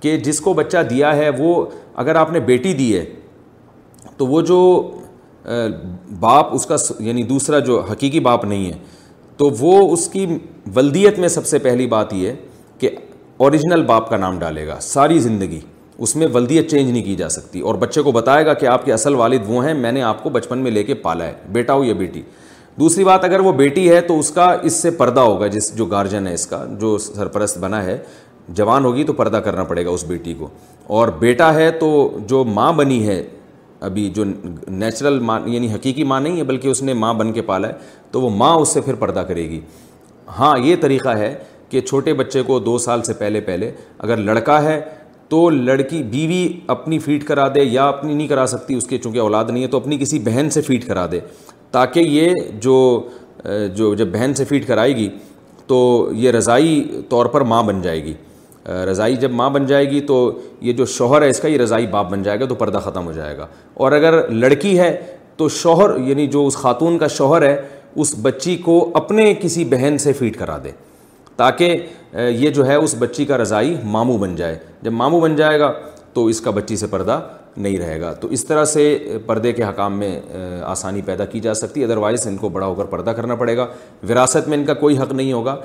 کہ جس کو بچہ دیا ہے وہ اگر آپ نے بیٹی دی ہے تو وہ جو باپ اس کا یعنی دوسرا جو حقیقی باپ نہیں ہے تو وہ اس کی ولدیت میں سب سے پہلی بات یہ ہے کہ اوریجنل باپ کا نام ڈالے گا ساری زندگی اس میں ولدیت چینج نہیں کی جا سکتی اور بچے کو بتائے گا کہ آپ کے اصل والد وہ ہیں میں نے آپ کو بچپن میں لے کے پالا ہے بیٹا ہو یا بیٹی دوسری بات اگر وہ بیٹی ہے تو اس کا اس سے پردہ ہوگا جس جو گارجن ہے اس کا جو سرپرست بنا ہے جوان ہوگی تو پردہ کرنا پڑے گا اس بیٹی کو اور بیٹا ہے تو جو ماں بنی ہے ابھی جو نیچرل ماں یعنی حقیقی ماں نہیں ہے بلکہ اس نے ماں بن کے پالا ہے تو وہ ماں اس سے پھر پردہ کرے گی ہاں یہ طریقہ ہے کہ چھوٹے بچے کو دو سال سے پہلے پہلے اگر لڑکا ہے تو لڑکی بیوی اپنی فیڈ کرا دے یا اپنی نہیں کرا سکتی اس کے چونکہ اولاد نہیں ہے تو اپنی کسی بہن سے فیڈ کرا دے تاکہ یہ جو جو جب بہن سے فیڈ کرائے گی تو یہ رضائی طور پر ماں بن جائے گی رضائی جب ماں بن جائے گی تو یہ جو شوہر ہے اس کا یہ رضائی باپ بن جائے گا تو پردہ ختم ہو جائے گا اور اگر لڑکی ہے تو شوہر یعنی جو اس خاتون کا شوہر ہے اس بچی کو اپنے کسی بہن سے فیٹ کرا دے تاکہ یہ جو ہے اس بچی کا رضائی ماموں بن جائے جب ماموں بن جائے گا تو اس کا بچی سے پردہ نہیں رہے گا تو اس طرح سے پردے کے حکام میں آسانی پیدا کی جا سکتی ادروائز ان کو بڑا ہو کر پردہ کرنا پڑے گا وراثت میں ان کا کوئی حق نہیں ہوگا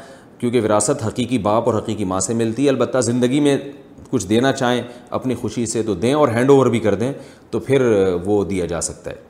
کیونکہ وراثت حقیقی باپ اور حقیقی ماں سے ملتی ہے البتہ زندگی میں کچھ دینا چاہیں اپنی خوشی سے تو دیں اور ہینڈ اوور بھی کر دیں تو پھر وہ دیا جا سکتا ہے